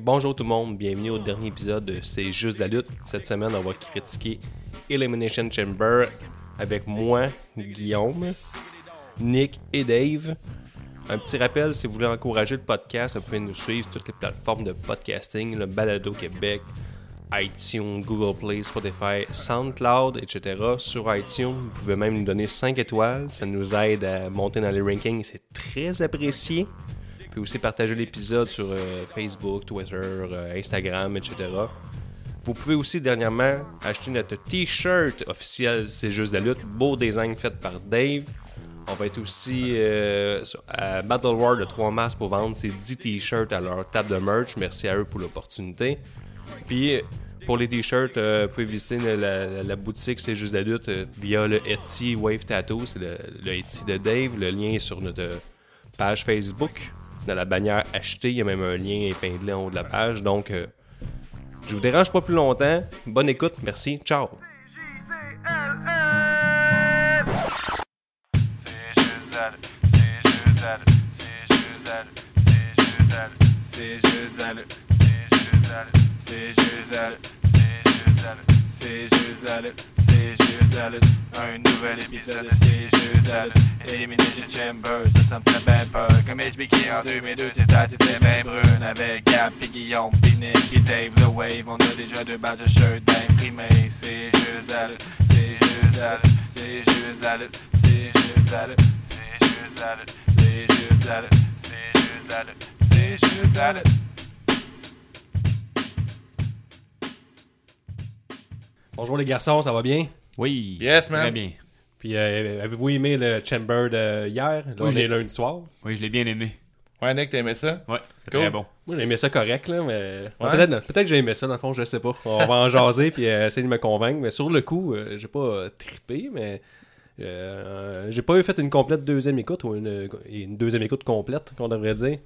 Bonjour tout le monde, bienvenue au dernier épisode de C'est juste la lutte. Cette semaine, on va critiquer Elimination Chamber avec moi, Guillaume, Nick et Dave. Un petit rappel, si vous voulez encourager le podcast, vous pouvez nous suivre sur toutes les plateformes de podcasting, le Balado Québec, iTunes, Google Play, Spotify, SoundCloud, etc. Sur iTunes, vous pouvez même nous donner 5 étoiles. Ça nous aide à monter dans les rankings. C'est très apprécié. Pouvez aussi partager l'épisode sur euh, Facebook, Twitter, euh, Instagram, etc. Vous pouvez aussi dernièrement acheter notre t-shirt officiel C'est juste la lutte. Beau design fait par Dave. On va être aussi euh, à Battle War le 3 mars pour vendre ces 10 t-shirts à leur table de merch. Merci à eux pour l'opportunité. Puis pour les t-shirts, vous pouvez visiter la, boutique C'est juste la lutte via le Etsy Wave Tattoo. C'est le, le Etsy de Dave. Le lien est sur notre page Facebook dans la bannière acheter, il y a même un lien épinglé en haut de la page. Donc, euh, je vous dérange pas plus longtemps. Bonne écoute, merci, ciao. Un nouvel épisode, c'est juste la lutte. Elimination Chamber, ça, ça me fait bien peur. Comme expliqué en 2002, c'est à c'était bien brune. Avec Gap, pis Guillaume, pis Nick, pis Dave, The Wave. On a déjà deux badges de shirt d'imprimé. C'est juste la lutte, c'est juste la lutte, c'est juste la lutte, c'est juste la lutte, c'est juste la lutte, c'est juste c'est juste c'est juste. Bonjour les garçons, ça va bien? Oui. Yes, man. Très bien. Puis euh, avez-vous aimé le Chamber de hier? Là, on est lundi soir? Oui, je l'ai bien aimé. Ouais, Nick, t'as aimé ça? Ouais, c'est Cool. très bon. Moi, j'ai aimé ça correct, là, mais... Ouais. Peut-être peut que j'ai aimé ça, dans le fond, je sais pas. On va en jaser, puis euh, essayer de me convaincre. Mais sur le coup, euh, j'ai pas euh, trippé, mais... euh, j'ai pas eu fait une complète deuxième écoute, ou une, une deuxième écoute complète, qu'on devrait dire.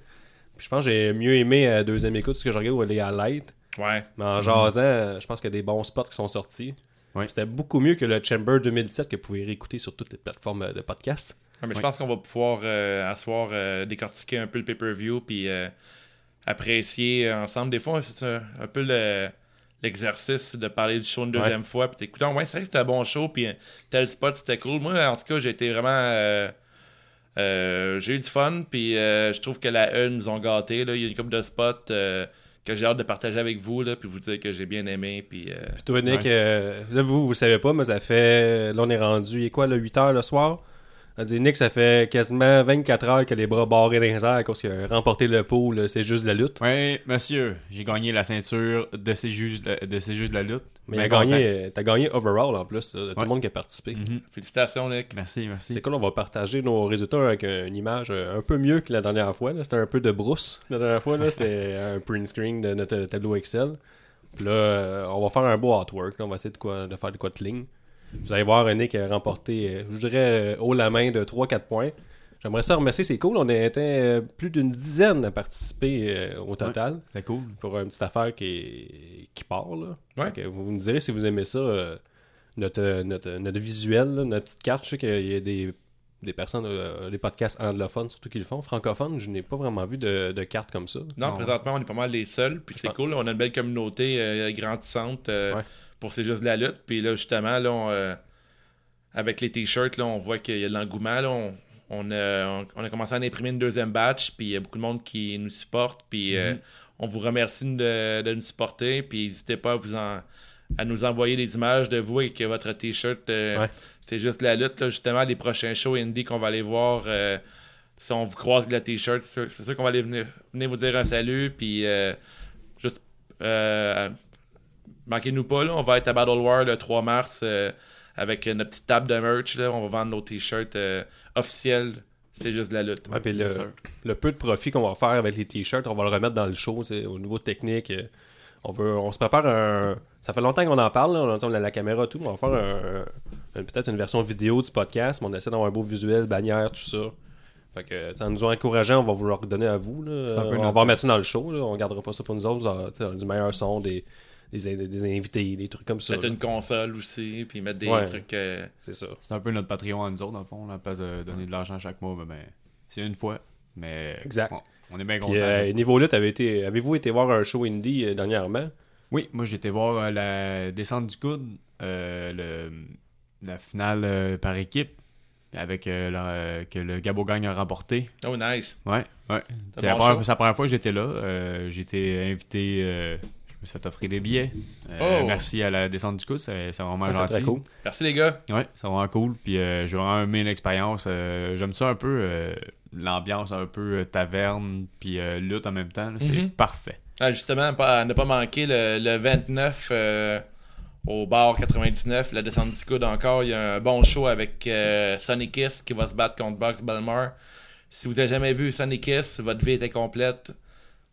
Puis je pense que j'ai mieux aimé la deuxième écoute, ce que je regarde où les highlights. Ouais. Mais en jasant, euh, je pense qu'il y a des bons spots qui sont sortis. Ouais. C'était beaucoup mieux que le Chamber 2017 que vous pouvez réécouter sur toutes les plateformes euh, de podcast. Ouais, mais je Ouais. pense qu'on va pouvoir euh, asseoir, euh, décortiquer un peu le pay-per-view, puis euh, apprécier euh, ensemble. Des fois, c'est un, un peu le- l'exercice de parler du show une deuxième fois. Puis écoute, ouais, c'est vrai que c'était un bon show, puis euh, tel spot, c'était cool. Moi, en tout cas, j'ai été vraiment. euh, euh, j'ai eu du fun, puis euh, je trouve que la E nous ont gâtés. Là. Il y a une couple de spots euh, que j'ai hâte de partager avec vous, là, puis vous dire que j'ai bien aimé. Puis, euh, Puis toi, Nick, Ouais. euh, là, vous, vous le savez pas, mais ça fait. Là, on est rendu, il est quoi, le 8 h le soir? On dit, Nick, ça fait quasiment 24 heures que les bras barrés dans les airs cause qu'il a remporté le pool, c'est juste la lutte. Oui, monsieur, j'ai gagné la ceinture de ces juges de, de, ces juges de la lutte. Mais gagné, euh, t'as gagné overall en plus, de tout Ouais. le monde qui a participé. Mhm. félicitations, Nick. Merci, merci. C'est cool, on va partager nos résultats avec euh, une image euh, un peu mieux que la dernière fois. C'était un peu de brousse la dernière fois. là. C'était un print screen de notre tableau Excel. Puis là, euh, on va faire un beau artwork. là. On va essayer de, quoi, de faire de quoi de ligne. Vous allez voir Nick a remporté, euh, je dirais, euh, haut la main de 3-4 points. J'aimerais ça remercier, c'est cool. On était euh, plus d'une dizaine à participer au total C'est cool. pour une petite affaire qui, qui part. Là. Ouais. Vous me direz si vous aimez ça, notre, notre, notre visuel, là, notre petite carte. Je sais qu'il y a des, des personnes, euh, des podcasts anglophones surtout qui le font. Francophones, je n'ai pas vraiment vu de, de carte comme ça. Non, Non. présentement, on est pas mal les seuls. Puis c'est cool. On a une belle communauté euh, grandissante euh, Ouais. Pour C'est juste de la lutte. Puis là, justement, là, on, euh, avec les t-shirts, là, on voit qu'il y a de l'engouement. là. On, on, a, on- on a commencé à en imprimer une deuxième batch. Puis il y a beaucoup de monde qui nous supporte. Puis euh, on vous remercie de, de nous supporter. Puis n'hésitez pas à, vous en- à nous envoyer des images de vous avec votre t-shirt. euh, Ouais. C'est juste de la lutte. Là, justement, les prochains shows indie qu'on va aller voir. euh, si on vous croise avec le t-shirt, c'est sûr, qu'on va aller venir, venir vous dire un salut. Puis euh, juste euh, manquez-nous pas, là, on va être à Battle War le 3 mars euh, avec notre petite table de merch. Là, on va vendre nos t-shirts euh, officiels. C'est juste de la lutte. Ouais, le, peu de profit qu'on va faire avec les t-shirts, on va le remettre dans le show. c'est Au niveau technique, euh, on, veut, on se prépare un. Ça fait longtemps qu'on en parle, là, on a la caméra et tout. On va faire un- un- peut-être une version vidéo du podcast, mais on essaie d'avoir un beau visuel, bannière, tout ça. Fait que, en nous encourageant, on va vous le redonner à vous. Là. On va remettre ça dans le show. Là. On gardera pas ça pour nous autres. Vous aurez, du meilleur son, des, des, in- des invités, des trucs comme ça. Mettre une console aussi, puis mettre des Ouais. trucs. euh, C'est ça. C'est un peu notre Patreon à nous autres, dans le fond. On a pas de donner de l'argent chaque mois, mais ben, c'est une fois. Mais Exact. bon, On est bien Puis, contents. euh, niveau lutte, avez été, avez-vous été voir un show indie euh, dernièrement? Oui, moi j'ai été voir euh, la descente du coude, euh, le, la finale euh, par équipe, avec euh, euh, que le Gabo Gang a remporté. Oh, nice. Ouais, ouais. C'est la, première- show. c'est la première fois que j'étais là. Euh, j'ai été invité, euh, je me suis fait offrir des billets. Euh, Oh. Merci à la descente du coude, c'est c'est vraiment Ouais, c'est gentil. très cool. Merci, les gars. Ouais, c'est vraiment cool. Puis euh, j'ai vraiment aimé l'expérience. Euh, J'aime ça un peu, euh, l'ambiance un peu taverne, puis euh, lutte en même temps. là. C'est Mhm. parfait. Ah, justement, pas, ne pas manquer le, le 29 euh, au bar 99, la descente du coude encore. Il y a un bon show avec euh, Sonny Kiss qui va se battre contre Box Belmar. Si vous n'avez jamais vu Sonny Kiss, votre vie était complète.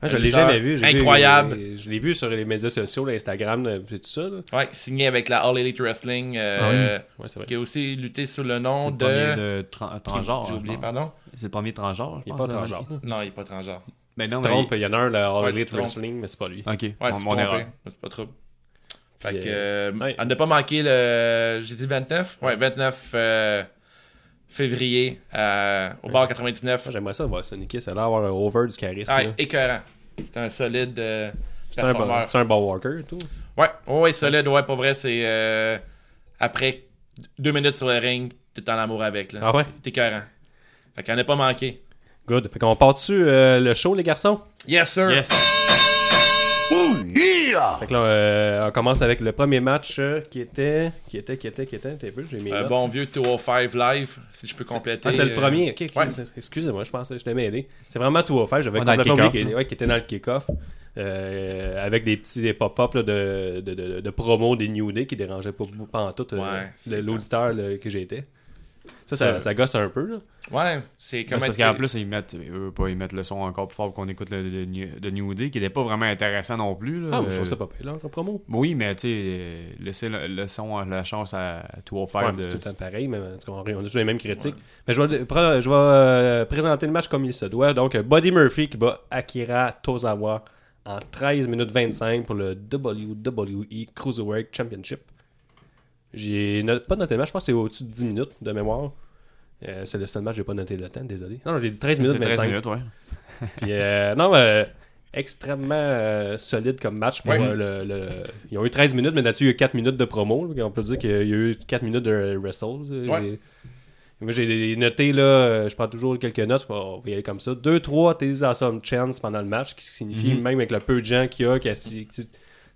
Ah, je l'ai jamais vu. incroyable. je l'ai vu sur les médias sociaux, l'Instagram, euh, tout ça. là. Ouais, signé avec la All Elite Wrestling, euh, Ah Ouais, c'est vrai. qui a aussi lutté sous le C'est nom le de. premier de tran- transgenre. J'ai oublié, pardon. C'est le premier transgenre. Il je est pense, pas hein, transgenre. Non, il n'est pas transgenre. Mais non, trompes, il y en a un, le All Elite. Wrestling, mais c'est pas lui. Ok, Ouais, mon, c'est mon trompé. erreur. C'est pas trop. Fait que, euh, ouais. à ne pas manquer le. J'ai dit 29 Ouais, 29 euh, février à- au bar 99. Moi, J'aimerais ça voir Sonic. Ça a l'air d'avoir un over du charisme. Ah, là. écœurant. C'est un solide euh, C'est un, bon, performeur. c'est un bon worker et tout. Ouais, ouais, ouais, solide. Ouais, pour vrai, c'est. euh, après deux minutes sur le ring, t'es en amour avec. Là. Ah ouais? T'es écœurant. Fait qu'à ne pas manquer. Good. Fait qu'on part dessus euh, le show, les garçons? Yes, sir. Yes. Fait que là, euh, on commence avec le premier match euh, qui était. Qui était, qui était, qui était. T'as vu, j'ai mis. Un là. bon vieux 205 live, si je peux compléter. Ah, c'était le euh, premier. Ok, ok. ouais. Excusez-moi, je pensais que je t'ai mêlé. C'est vraiment tout offert. J'avais complètement oublié ouais, qu'il était dans le kick-off. Euh, avec des petits des pop-up là, de, de, de, de promo des New Day qui dérangeaient pas, pas en tout euh, Ouais, l'auditeur là, que j'étais. Ça, ça, ça gosse un peu. Là. Ouais, c'est Mais comme parce qu'en plus, ils mettent, ils veulent pas, ils mettent le son encore plus fort pour qu'on écoute le, le New- de New Day, qui n'était pas vraiment intéressant non plus. Là. Ah, moi, je Euh, trouve ça pas pire, là, en promo. Oui, mais tu sais, euh, laisser le, le son, la chance à 205 Ouais, de... c'est tout le temps pareil, mais en tout cas, on a toujours les mêmes critiques. Mais je vais, je vais euh, présenter le match comme il se doit. Donc, euh, Buddy Murphy qui bat Akira Tozawa en 13 minutes 25 pour le WWE Cruiserweight Championship. J'ai no- pas noté le match, je pense que c'est au-dessus de 10 minutes de mémoire. Euh, c'est le seul match, j'ai pas noté le temps, désolé. Non, j'ai dit 13 minutes C'est 13 25. minutes, ouais. Puis, euh, non, euh, extrêmement euh, solide comme match pour euh, le, le- Ils ont eu 13 minutes, mais là-dessus, il y a eu 4 minutes de promo. là. On peut dire qu'il y a eu 4 minutes de wrestle. Ouais. Et- Moi, j'ai noté, là, je prends toujours quelques notes, on va y aller comme ça. 2-3 T'es awesome chance pendant le match, qui signifie, Mhm. même avec le peu de gens qu'il y a, qui assis-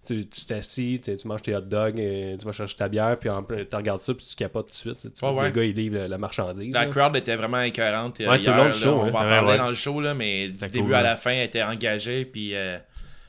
tu t'assis, tu tu manges tes hot dogs, euh, tu vas chercher ta bière, puis en tu regardes ça, puis tu capotes tout de suite. Tu vois Ouais, que ouais. le gars, il livre la, la marchandise. La là. crowd était vraiment écœurante. euh, Ouais, tout le hier, long du là. show, On hein. va en parler dans le show, là, mais du début cool, à ouais. la fin, elle était engagée. Puis euh,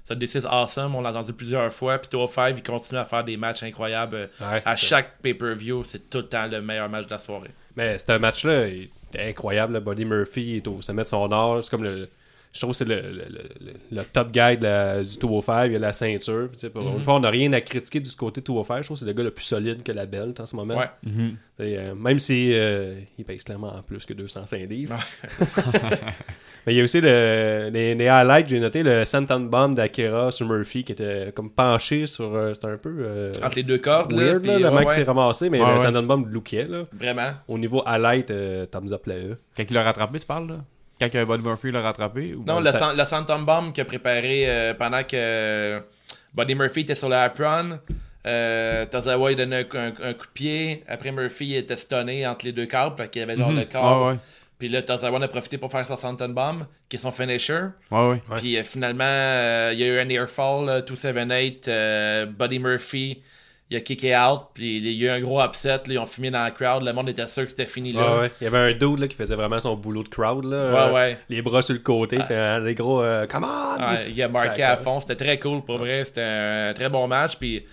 ça décide awesome. On l'a entendu plusieurs fois. Puis 205, il continue à faire des matchs incroyables. Ouais, à c'est- chaque pay-per-view, c'est tout le temps le meilleur match de la soirée. Mais ce match-là il était incroyable. Buddy Murphy il est au sommet de son art. C'est comme le. Je trouve que c'est le, le, le- le top guy de la- du 205. Il a la ceinture. Pour Mhm. Une fois, on n'a rien à critiquer du côté 205. Je trouve que c'est le gars le plus solide que la belle en ce moment. Ouais. Mhm. Sais, euh, même si euh, il pèse clairement en plus que 205 livres. Mais il y a aussi le, les, les highlights, j'ai noté le Santon Bomb d'Akira sur Murphy qui était comme penché sur. euh, C'était un peu. euh, Entre les deux cordes, là. weird, puis, là, le ouais, mec ouais, s'est ramassé, mais Ouais, le ouais. Santon Bomb lookait. Là. Vraiment. Au niveau highlight, euh, thumbs up là. Quand il l'a rattrapé, tu parles, là? Quand euh, Buddy Murphy l'a rattrapé? Ou... Non, Bon, le, ça- le Phantom Bomb qu'il a préparé euh, pendant que euh, Buddy Murphy était sur le apron. Euh, Tozawa il donnait un, un- un coup de pied. Après Murphy il était stunné entre les deux câbles. Fait qu'il avait genre Mhm. le corps. Ouais. Puis là, Tozawa en a profité pour faire son Phantom Bomb, qui est son finisher. Ouais, ouais. Ouais. Puis euh, finalement, euh, il y a eu un airfall, là, 278. euh, Buddy Murphy, il a kické out. Puis il y a eu un gros upset. là, ils ont fumé dans la crowd. Le monde était sûr que c'était fini là. Ouais, ouais. Il y avait un dude là, qui faisait vraiment son boulot de crowd. Là, Ouais, Euh, ouais. Les bras sur le côté, puis euh, des gros euh, Come on! Il a marqué à fond. C'était très cool pour vrai. C'était un très bon match. Puis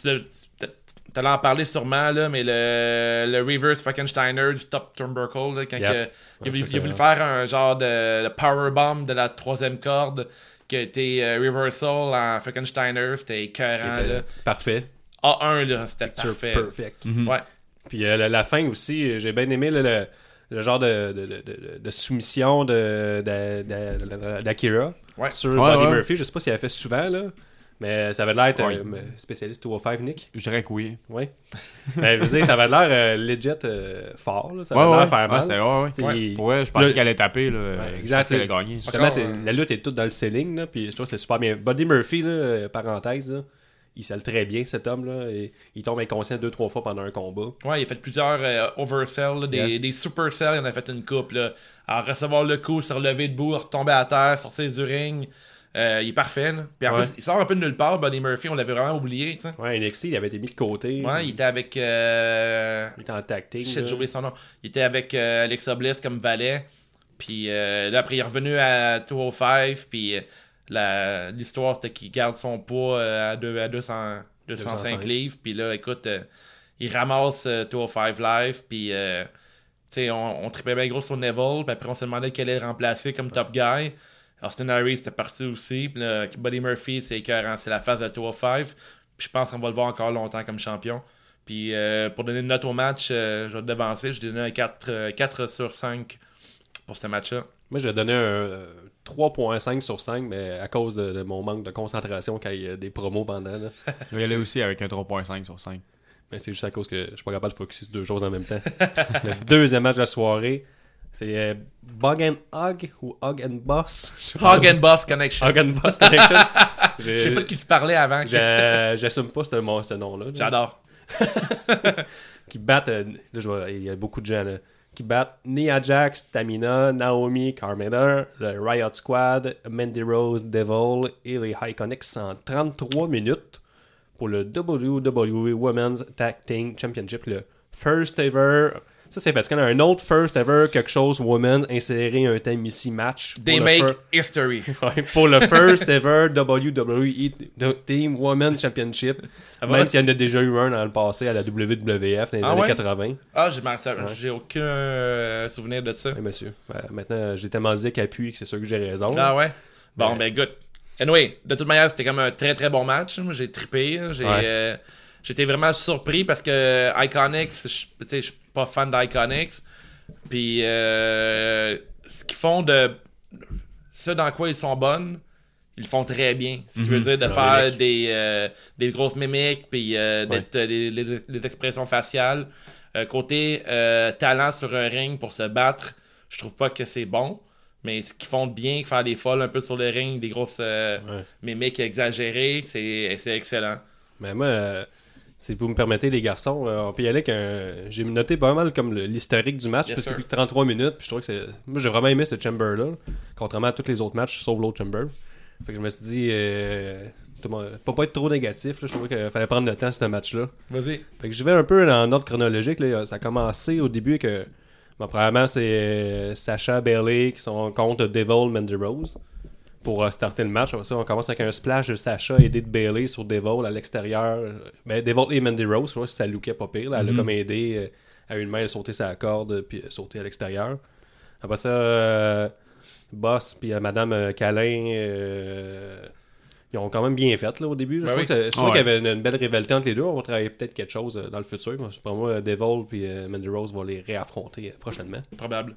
tu l'as- tu allais en parler sûrement, là, mais le, le reverse Frankensteiner du top turnbuckle, là, quand Yep. que- il, il a voulu faire un genre de, de powerbomb de la troisième corde qui a été euh, reversal en Frankensteiner. C'était écœurant. Là. Parfait. A1, là, c'était parfait. Perfect. Mhm. Ouais. Puis euh, la, la fin aussi, euh, j'ai bien aimé là, le, le genre de, de, de, de- de soumission de, de- de- de- d'Akira Ouais. sur Ouais, Buddy ouais. Murphy. Je sais pas s'il avait fait souvent, là. Mais ça avait l'air d'être euh, spécialiste 205, Nick. Je dirais que oui. Oui. ben, je veux dire, ça avait l'air euh, legit euh, fort. Là. Ça Ouais, avait l'air ouais. faire Ouais, mal. c'était- ouais, ouais. Je pensais Le- qu'elle allait taper. Là, exact. à gagner. Justement, Encore, la lutte est toute dans le ceiling, là, puis je trouve que c'est super bien. Buddy Murphy, là, parenthèse, là, il sait très bien, cet homme-là. et Il tombe inconscient deux, trois fois pendant un combat. Ouais, il a fait plusieurs euh, oversells, là, des, Yeah. des supercells, il en a fait une coupe. Là. À recevoir le coup, se relever debout, retomber à terre, sortir du ring. Euh, il est parfait. Là. Puis Ouais. plus, il sort un peu de nulle part, Buddy Murphy, on l'avait vraiment oublié. tu sais. Ouais, NXT, il avait été mis de côté. Ouais, il était avec. Euh... Il était en tactique. J'ai oublié son nom. Il était avec Alexa Bliss comme valet. Puis euh, là, après, il est revenu à 205. Puis l'histoire, c'était qu'il garde son poids euh, à, deux- à 200, 205 205. livres. Puis là, écoute, euh, il ramasse euh, 205 live. Puis, euh, tu sais, on, on tripait bien gros sur Neville. Puis après, on se demandait quel est le remplacer comme top guy. Austin Harris était parti aussi. Puis là, Buddy Murphy, c'est écœurant. C'est la phase de 205. Puis je pense qu'on va le voir encore longtemps comme champion. Puis pour donner une note au match, je vais te devancer. Je donne un 4, euh, 4 sur 5 pour ce match-là. Moi, j'ai donné un 3.5 sur 5, mais à cause de, de mon manque de concentration quand il y a des promos pendant. Là. Je vais y aller aussi avec un 3.5 sur 5. Mais c'est juste à cause que je suis pas capable de focus sur deux choses en même temps. le deuxième match de la soirée, c'est euh, Bug and Hog ou Hog and Boss? Hog and Boss Connection. Hog and Boss Connection. Je sais pas de qui tu parlais avant. J'ai- J'assume pas ce, nom-là. là. J'adore. Qui battent, euh, là, je vois, il y a beaucoup de gens, là, qui battent Nia Jax, Tamina, Naomi, Carmella, le Riot Squad, Mandy Rose, Devil et les Iconics en 33 minutes pour le WWE Women's Tag Team Championship, le first ever. Ça, c'est parce y a un autre first ever quelque chose women insérer un thème ici match. They make history. Ouais, pour le first ever WWE Team Women Championship. Ça? Même s'il y en a déjà eu un dans le passé à la WWF dans les Ah années ouais? 80. Ah, j'ai j'ai aucun euh, souvenir de ça. Oui, monsieur. Maintenant, j'ai tellement dit qu'appuie que c'est sûr que j'ai raison. Ah ouais? Bon, Ouais. ben, good. Anyway, de toute manière, c'était comme un très très bon match. J'ai trippé. J'ai, Ouais. euh, j'étais vraiment surpris parce que Iconics, je suis pas fan d'Iconics. Puis, euh, ce qu'ils font de. Ce dans quoi ils sont bonnes, ils le font très bien. Ce qui veut dire de faire des, euh, des grosses mimiques, puis euh, d'être, euh, des, expressions faciales. Euh, côté euh, talent sur un ring pour se battre, je trouve pas que c'est bon. Mais ce qu'ils font de bien, faire des folles un peu sur le ring, des grosses euh, Ouais. mimiques exagérées, c'est, c'est excellent. Mais moi, euh, si vous me permettez, les garçons, euh, on peut y aller avec un... J'ai noté pas mal comme le- l'historique du match, Yes, parce que plus que 33 minutes, puis je trouve que c'est... Moi, j'ai vraiment aimé ce Chamber-là, contrairement à tous les autres matchs, sauf l'autre Chamber. Fait que je me suis dit... Euh, tout le monde- pas, pas être trop négatif, là, je trouvais qu'il fallait prendre le temps, ce match-là. Vas-y. Fait que je vais un peu dans ordre chronologique. Là. Ça a commencé au début que. Bon, premièrement, c'est euh, Sacha Bailey qui sont contre Devil Mandy Rose pour euh, starter le match. Après ça, on commence avec un splash de Sacha aidé de Bailey sur Devil à l'extérieur. Ben, Devil et Mandy Rose, je vois si ça lookait pas pire. là. Elle a comme aidé euh, à une main à sauter sa corde puis sauter à l'extérieur. Après ça, euh, Boss puis euh, Madame Calin. ils ont quand même bien fait là, au début. là. Ben je oui. je Ouais. qu'il y avait une, une belle rivalité entre les deux. On va travailler peut-être quelque chose euh, dans le futur. Moi, Pour moi, Devil et euh, Mandy Rose vont les réaffronter euh, prochainement. Probable.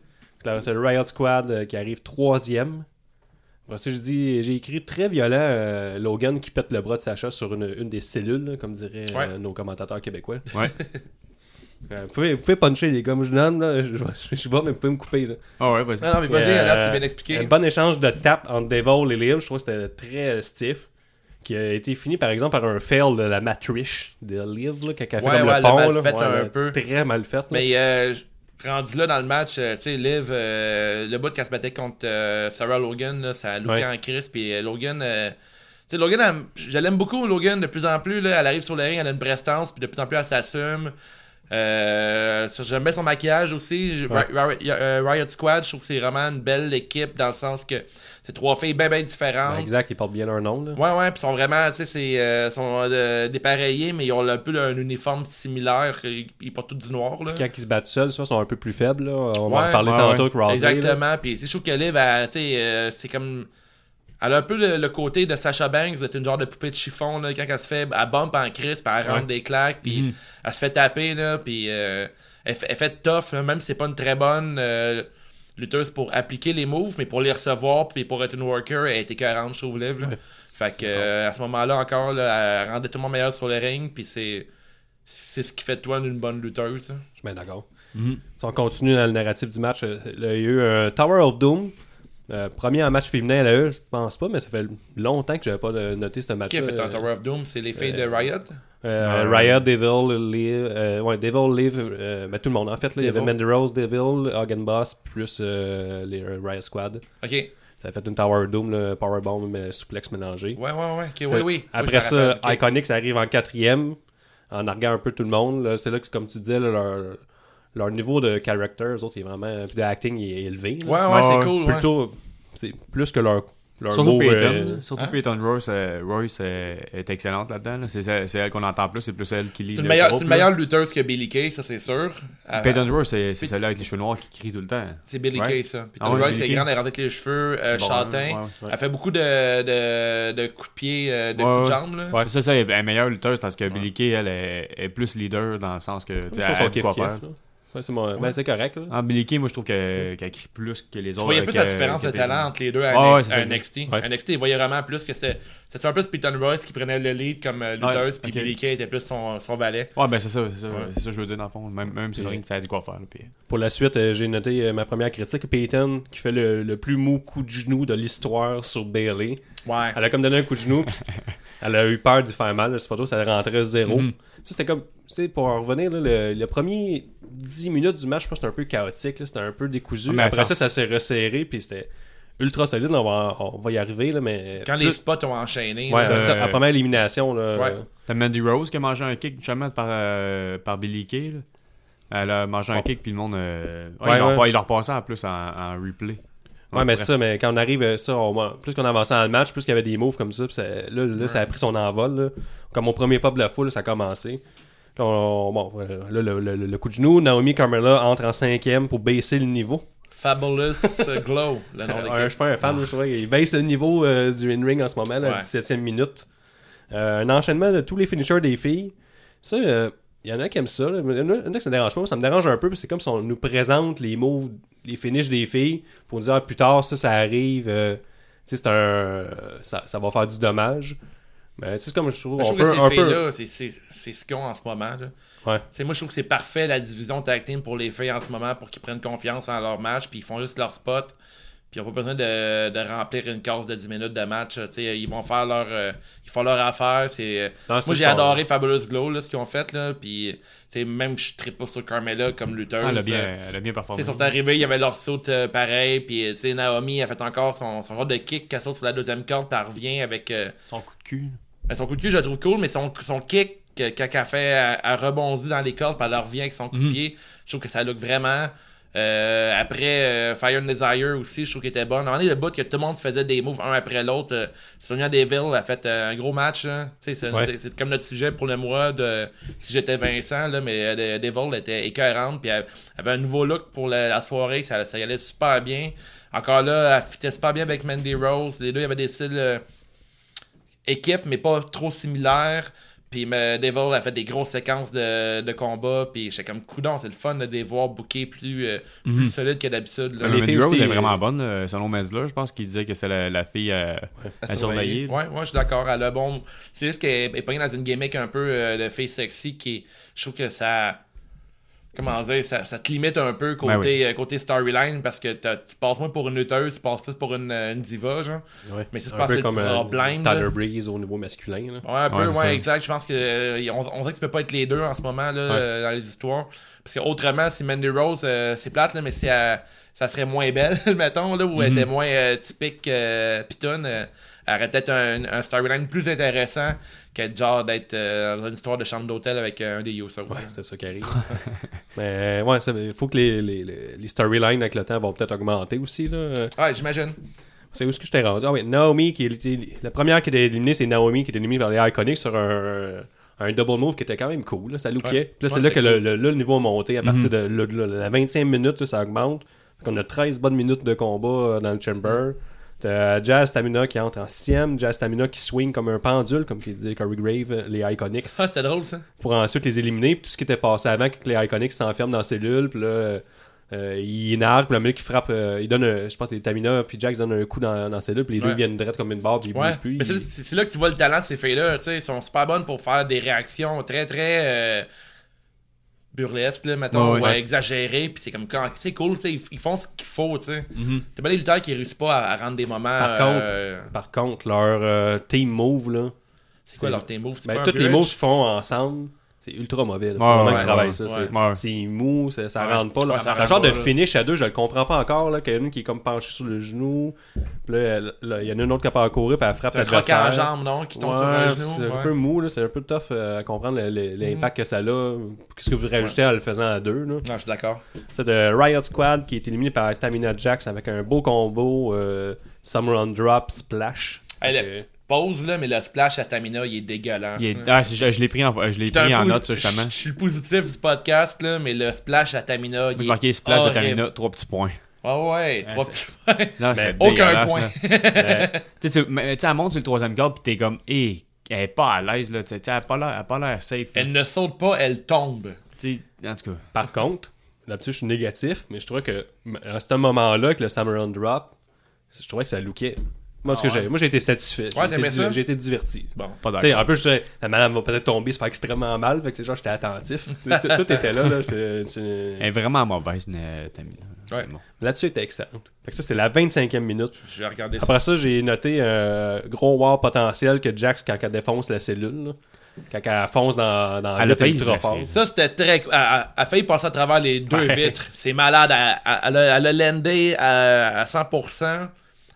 C'est le Riot Squad qui arrive troisième. Après ça, je dis, j'ai écrit très violent euh, Logan qui pète le bras de Sacha sur une, une des cellules, là, comme diraient euh, nos commentateurs québécois. Ouais. Euh, vous, pouvez, vous pouvez puncher les gars, moi je donne, là, je, je, je vais, mais vous pouvez me couper. Là. Ah ouais, vas-y. Non, non, mais vas-y, Euh, là, c'est bien expliqué. Un bon échange de tapes entre Devil et Liv, je trouve que c'était très stiff. Qui a été fini par exemple par un fail de la matriche de Liv, là, elle a fait Ouais, comme ouais, le pont. mal là. faite Ouais, un peu. Très mal faite. là. Mais euh, rendu là dans le match, euh, tu sais, Liv, euh, le bout qu'elle se battait contre euh, Sarah Logan, là, ça a looké Ouais. en crise. Puis euh, Logan, euh, tu sais, Logan, elle- je l'aime beaucoup, Logan, de plus en plus. Là, elle arrive sur le ring, elle a une prestance, puis de plus en plus elle s'assume. Euh, J'aime bien son maquillage aussi. Ouais. Euh, Riot Squad, je trouve que c'est vraiment une belle équipe dans le sens que c'est trois filles bien bien différentes. Ouais, exact, ils portent bien leur nom. Là. Ouais, ouais, puis sont vraiment, tu sais, c'est, euh, sont euh, dépareillés, mais ils ont un peu un uniforme similaire. Ils, ils portent tout du noir, là. Quand ils se battent seuls, ça, ils sont un peu plus faibles. Là. On va en parler tantôt avec là. Exactement. Puis, je trouve que Liv, tu sais, euh, c'est comme. Elle a un peu le, le côté de Sasha Banks, d'être une genre de poupée de chiffon, là, quand elle se fait. Elle bump en crise, puis elle rentre Ouais. des claques, puis Mhm. elle se fait taper, là, puis euh, elle, fait- elle fait tough, là, même si c'est pas une très bonne euh, lutteuse pour appliquer les moves, mais pour les recevoir, puis pour être une worker, elle est écœurante, je trouve, Liv, là. Ouais. Fait que euh, à ce moment-là encore, là, elle rendait tout le monde meilleur sur le ring, puis c'est c'est ce qui fait de toi une bonne lutteuse. Je suis bien d'accord. Mhm. Si on continue dans le narratif du match, là, il y a eu un Tower of Doom. Euh, premier en match féminin à la E, je pense pas, mais ça fait longtemps que j'avais pas de- noté ce Qui match-là. a fait un Tower of Doom? C'est les filles de Riot? Euh, Ouais. Riot, Devil, Liv, euh, ouais, Devil, Liv, euh, ben, tout le monde en fait. Là, il y avait. Mandy Rose, Devil, Hagen Boss, plus euh, les euh, Riot Squad. Ok. Ça a fait une Tower Doom, le Powerbomb, mais suplex mélangé. Ouais, ouais, ouais. oui, oui. Après Oui, ça. Iconics arrive en quatrième, en arguant un peu tout le monde. là. C'est là que, comme tu disais, là, leur, leur niveau de character, eux autres, il est vraiment. Puis de acting, il est élevé. là. Ouais, ouais, c'est cool. ouais. Plutôt, c'est plus que leur, leur Surtout Peyton. euh, surtout hein? Peyton Royce, euh, Royce euh, est excellente là-dedans. là. C'est c'est- c'est elle qu'on entend plus, c'est plus elle qui lit C'est une le meilleure, groupe, c'est une là. meilleure lutteuse que Billy Kay, ça c'est sûr. Euh, Peyton Royce, c'est c'est celle-là avec les cheveux noirs qui crie tout le temps. C'est Billy Ouais. Kay, ça. Puis Ah ouais, Royce, c'est grande, elle rentre avec les cheveux euh, Bon, châtains. ouais, ouais. Elle fait beaucoup de, de, de coups de pied, euh, de Ouais, coups de. Là. Ouais. Ça, ça, elle est meilleure lutteuse parce que Billy Kay, elle est, est plus leader dans le sens que tu sais, ça, elle Ouais, c'est mon- ben, c'est correct. Là. Ah, Billy Kay, moi, je trouve qu'elle qu'elle crie plus que les Tu autres. voyais plus que- la différence de talent entre les deux à, NXT, c'est à ça. NXT. Ouais. NXT, il voyait vraiment plus que c'est. C'était un peu Peyton Royce qui prenait le lead comme euh, lutteuse, puis. Billy Kay était plus son, son valet. Ouais, ben c'est ça, c'est ça, Ouais. c'est ça que je veux dire dans le fond. Même, même si le ring, ça a dit quoi faire. là, puis- Pour la suite, euh, j'ai noté euh, ma première critique. Peyton qui fait le, le plus mou coup de genou de l'histoire sur Bailey. Ouais. Elle a comme donné un coup de genou, puis elle a eu peur de faire mal. C'est pas trop, ça rentrait zéro. Mhm. Ça, c'était comme, tu sais, pour en revenir, là, le, le premier 10 minutes du match, je pense que c'était un peu chaotique. C'était un peu décousu. Mais Après ça- ça, s'est resserré, puis c'était ultra solide. On va, on va y arriver, là, mais. Quand plus- les spots ont enchaîné. Ouais, là, euh, en première élimination, là. Ouais. T'as Mandy Rose qui a mangé un kick justement par, euh, par Billy Kay. là. Elle a mangé un Oh. kick, puis le monde. euh, ouais, Ouais, il, leur il leur passait en plus en, en replay. Ouais, mais ça, mais quand on arrive, euh, ça, on- plus qu'on avançait dans le match, plus qu'il y avait des moves comme ça, puis ça- là, là ça a pris son envol. là. Comme mon premier pop de la foule, ça a commencé. On- bon, euh, là, le, le- le coup de genou, Naomi Carmella entre en cinquième pour baisser le niveau. Fabulous Glow, le nom de je suis pas un fan, je qu'il baisse le niveau euh, du in-ring en ce moment, là, Ouais. 17e minute. Euh, un enchaînement de tous les finishers des filles. Ça, euh, il y en a qui aiment ça. là. Il y en a, que ça me dérange pas. Moi, ça me dérange un peu. parce que C'est comme si on nous présente les moves, les finishes des filles pour dire ah, plus tard, ça, ça arrive. euh, tu sais, c'est un. Ça, ça va faire du dommage. Mais tu sais, c'est comme je trouve. Je on trouve peut, que un ces peu- filles-là, c'est- ce qu'ils ont en ce moment. Là. Ouais. Moi je trouve que c'est parfait la division tag team pour les filles en ce moment pour qu'ils prennent confiance en leur match puis ils font juste leur spot puis ils n'ont pas besoin de, de remplir une case de 10 minutes de match ils vont faire leur euh, ils font leur affaire c'est euh, Non, moi j'ai adoré Fabulous Glow là, ce qu'ils ont fait là puis même je ne pas sur Carmella comme lutteuse Ah, elle, a bien, euh, elle a bien performé. ils sont arrivés, il y avait leur saut euh, pareil, puis Naomi a fait encore son, son genre de kick qu'elle saute sur la deuxième corde, puis elle revient avec euh, Son coup de cul. ben, son coup de cul, je le trouve cool, mais son, son kick, que- quand elle fait, elle, elle rebondit dans les cordes, puis elle revient avec son coup de pied. Je trouve que ça look vraiment. Euh, après euh, Fire and Desire aussi, je trouve qu'il était bon. On est le bout que tout le monde se faisait des moves un après l'autre. Euh, Sonia Deville a fait un gros match. sais, C'est Ouais. comme notre sujet pour le mois de si j'étais Vincent, là, mais De- Deville était écœurante. Puis elle avait un nouveau look pour la, la soirée. Ça, ça y allait super bien. Encore là, elle fitait super bien avec Mandy Rose. Les deux, il y avait des styles. euh, équipe, mais pas trop similaire. Puis mais Devil a fait des grosses séquences de, de combat. Puis j'étais comme coudon, c'est le fun de les voir booker plus, euh, plus solide que d'habitude. là. Les Les filles Rose aussi, est euh, vraiment bonne, euh, selon Mesler. Je pense qu'il disait que c'est la, la fille euh, à, surveiller. Ouais, ouais, je suis d'accord. Elle a bon. C'est juste qu'elle est pognée dans une gimmick un peu euh, de face sexy qui. Je trouve que ça. Comment dire, ça, ça te limite un peu côté, Ben oui. euh, côté storyline parce que tu passes moins pour une lutteuse, tu passes plus pour une, euh, une diva, genre. Ouais. Mais c'est un pas peu assez comme de euh, problème, Tyler. Breeze au niveau masculin. là. Ouais, un peu, Ouais, exact. Je pense que euh, on, on dirait que tu peux pas être les deux en ce moment là, euh, dans les histoires. Parce que autrement, si Mandy Rose, euh, c'est plate, là, mais si elle- ça serait moins belle, mettons, là, ou elle était moins euh, typique euh, pitonne, euh, aurait peut-être un, un storyline plus intéressant que genre d'être euh, dans une histoire de chambre d'hôtel avec euh, un des Usos. Ouais, c'est ça qui arrive. Mais ouais, il faut que les, les, les, storylines avec le temps vont peut-être augmenter aussi. Là. Ouais, j'imagine. C'est où est-ce que je t'ai rendu? Ah oui, Naomi, qui est, la première qui était éliminée, c'est Naomi qui était éliminée par les Iconics sur un, un double move qui était quand même cool. Là, ça lookait. Ouais. Puis là, c'est Ouais, là que le, le, niveau a monté. À partir de là, de la 25 minutes, là, ça augmente. On a 13 bonnes minutes de combat euh, dans le chamber. T'as Jazz Tamina qui entre en 6 Jazz Tamina qui swing comme un pendule, comme qui dit Corey Grave, les Iconics Ah, c'était drôle ça. pour ensuite les éliminer. Puis tout ce qui était passé avant, que les Iconics s'enferment dans la cellule. Puis là, euh, Euh, il nargue, puis le mec qui frappe, euh, il donne, un- je pense que Tamina puis Jax donnent un coup dans, dans celle-là, puis les deux viennent direct comme une barre, puis ils Ouais. bougent plus. C'est c'est là que tu vois le talent de ces filles-là. tu sais, Ils sont super bonnes pour faire des réactions très, très euh, burlesques, là, mettons, Ouais, ouais. ou, euh, exagérées. Puis c'est comme quand c'est cool, ils, ils font ce qu'il faut. tu sais. Mhm. T'as pas des lutteurs qui réussissent pas à, à rendre des moments. Par contre, euh, Par contre, leur euh, team move, là, c'est quoi leur team move? Ben, tous les moves qu'ils font ensemble, c'est ultra mauvais. Ouais, vraiment qu'ils travaillent ça. c'est-. C'est mou, ça, ça rentre pas. Là. Ça le genre de finish à deux, je le comprends pas encore. Là, qu'il y en a une qui est comme penchée sur le genou. Puis là, il y en a une autre qui a pas courir, puis elle frappe C'est un l'adversaire. jambe, non Qui tombe sur un genou. c'est un peu mou, c'est un peu tough euh, à comprendre le- le- l'impact que ça a. Qu'est-ce que vous rajoutez en le faisant à deux? Là. Non, je suis d'accord. C'est de Riot Squad qui est éliminé par Tamina Jax avec un beau combo euh, Summer on Drop Splash. Hey, le- Pause, là, mais le splash à Tamina, il est dégueulasse. Il est- là. ah, je je l'ai pris en, je l'ai J'étais pris un en posi- note, ça, justement. Je je suis le positif du podcast, là, mais le splash à Tamina, il J'ai est marqué splash de horrible. Tamina, trois petits points. Ouais, ouais, trois petits points. Non, c'était Aucun point. là. Tu sais, mais, elle monte sur le troisième garde, puis t'es comme, hé, elle est pas à l'aise, là. Tu sais, elle a pas l'air- elle a pas l'air safe. là. Elle ne saute pas, elle tombe. En tout cas. Par contre, là-dessus, je suis négatif, mais je trouvais que à ce moment-là, avec le on Drop, je trouvais que ça lookait. Moi, Ah que ouais? j'ai, moi, j'ai été satisfait. J'ai Ouais, été t'aimais di- ça? J'ai été diverti. Bon. Pas d'accord. un peu, je dirais, la madame va peut-être tomber, se faire extrêmement mal. Fait que c'est genre, j'étais attentif. Tout, était là. là c'est, c'est- Elle est vraiment mauvaise, euh, Tamina. Ouais. Bon. Là-dessus, elle était excellente. Fait que ça, c'est la 25e minute. Je vais regarder ça. Après ça, j'ai noté un gros war potentiel que Jax, quand elle défonce la cellule, là, quand elle fonce dans, dans Elle ultra fort. Ça, c'était très. Elle, elle- elle a failli passer à travers les deux Ouais. vitres. C'est malade. Elle, elle- elle a, elle a landé à, à 100%.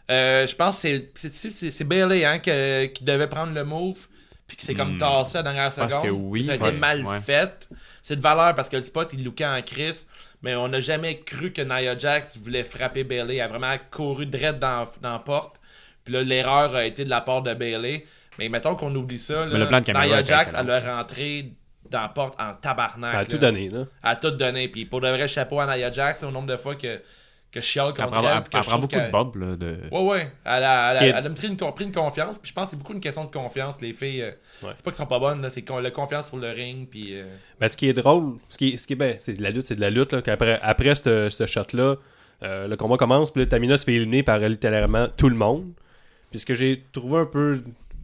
Euh, je pense que c'est- c'est- c'est c'est- c'est Bailey hein, que- qui devait prendre le move. Puis qui s'est comme Hmm. tassé à la dernière Parce seconde. que oui, Ça a été ouais, mal ouais. fait. C'est de valeur parce que le spot, il lookait en crise. Mais on n'a jamais cru que Nia Jax voulait frapper Bailey. Elle a vraiment couru direct dans, dans la porte. Puis là, l'erreur a été de la part de Bailey. Mais mettons qu'on oublie ça. Là, Mais le plan de caméra Nia Jax, elle a rentré dans la porte en tabarnak. Elle a tout donné, là. Elle a tout donné. Puis pour de vrai, chapeau à Nia Jax, au nombre de fois que, que je chiale Elle contre prend, elle. prend beaucoup de bob, là. De... Ouais, ouais. Elle a, elle a, qui est- elle a pris, une, con- pris une confiance. Puis je pense que c'est beaucoup une question de confiance. Les filles, euh, Ouais. c'est pas qu'elles sont pas bonnes, là, c'est qu'on la confiance sur le ring. Puis. euh, Mais ce qui est drôle, ce qui est, ce qui est ben, c'est de la lutte, c'est de la lutte, là, qu'après après ce, ce shot-là, euh, le combat commence, puis là, Tamina se fait éliminer par littéralement tout le monde. Puis ce que j'ai trouvé un peu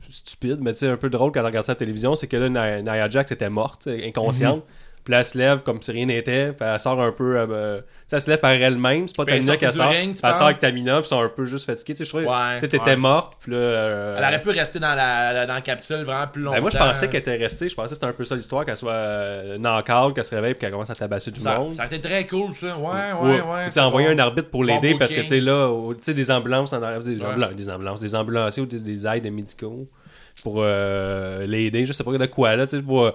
stupide, mais tu sais, un peu drôle quand on regarde ça à la télévision, c'est que là, Nia, Nia Jax était morte, inconsciente. Puis là, elle se lève comme si rien n'était, puis elle sort un peu. euh, sais, elle se lève par elle-même, c'est pas est Tamina qui sort. ring, elle sort avec Tamina, puis ils sont un peu juste fatigués. Tu sais, je trouvais, Ouais, tu sais, t'étais ouais. morte, puis là. euh, Elle aurait pu rester dans la, la- dans la capsule vraiment plus longtemps. ben, moi, je pensais qu'elle était restée. Je pensais que c'était un peu ça l'histoire, qu'elle soit euh, knock-out, qu'elle se réveille, puis qu'elle commence à tabasser du ça, monde. ça a été très cool, ça. Ouais, ouais, Ouais. ouais. Tu envoyer un arbitre pour Bon l'aider parce que, tu sais, là, tu sais, des ambulances, en arrière, des, ambulances, des ambulances, des ambulanciers ou des, des aides médicaux pour euh, l'aider, je sais pas de quoi, là, tu sais, pour.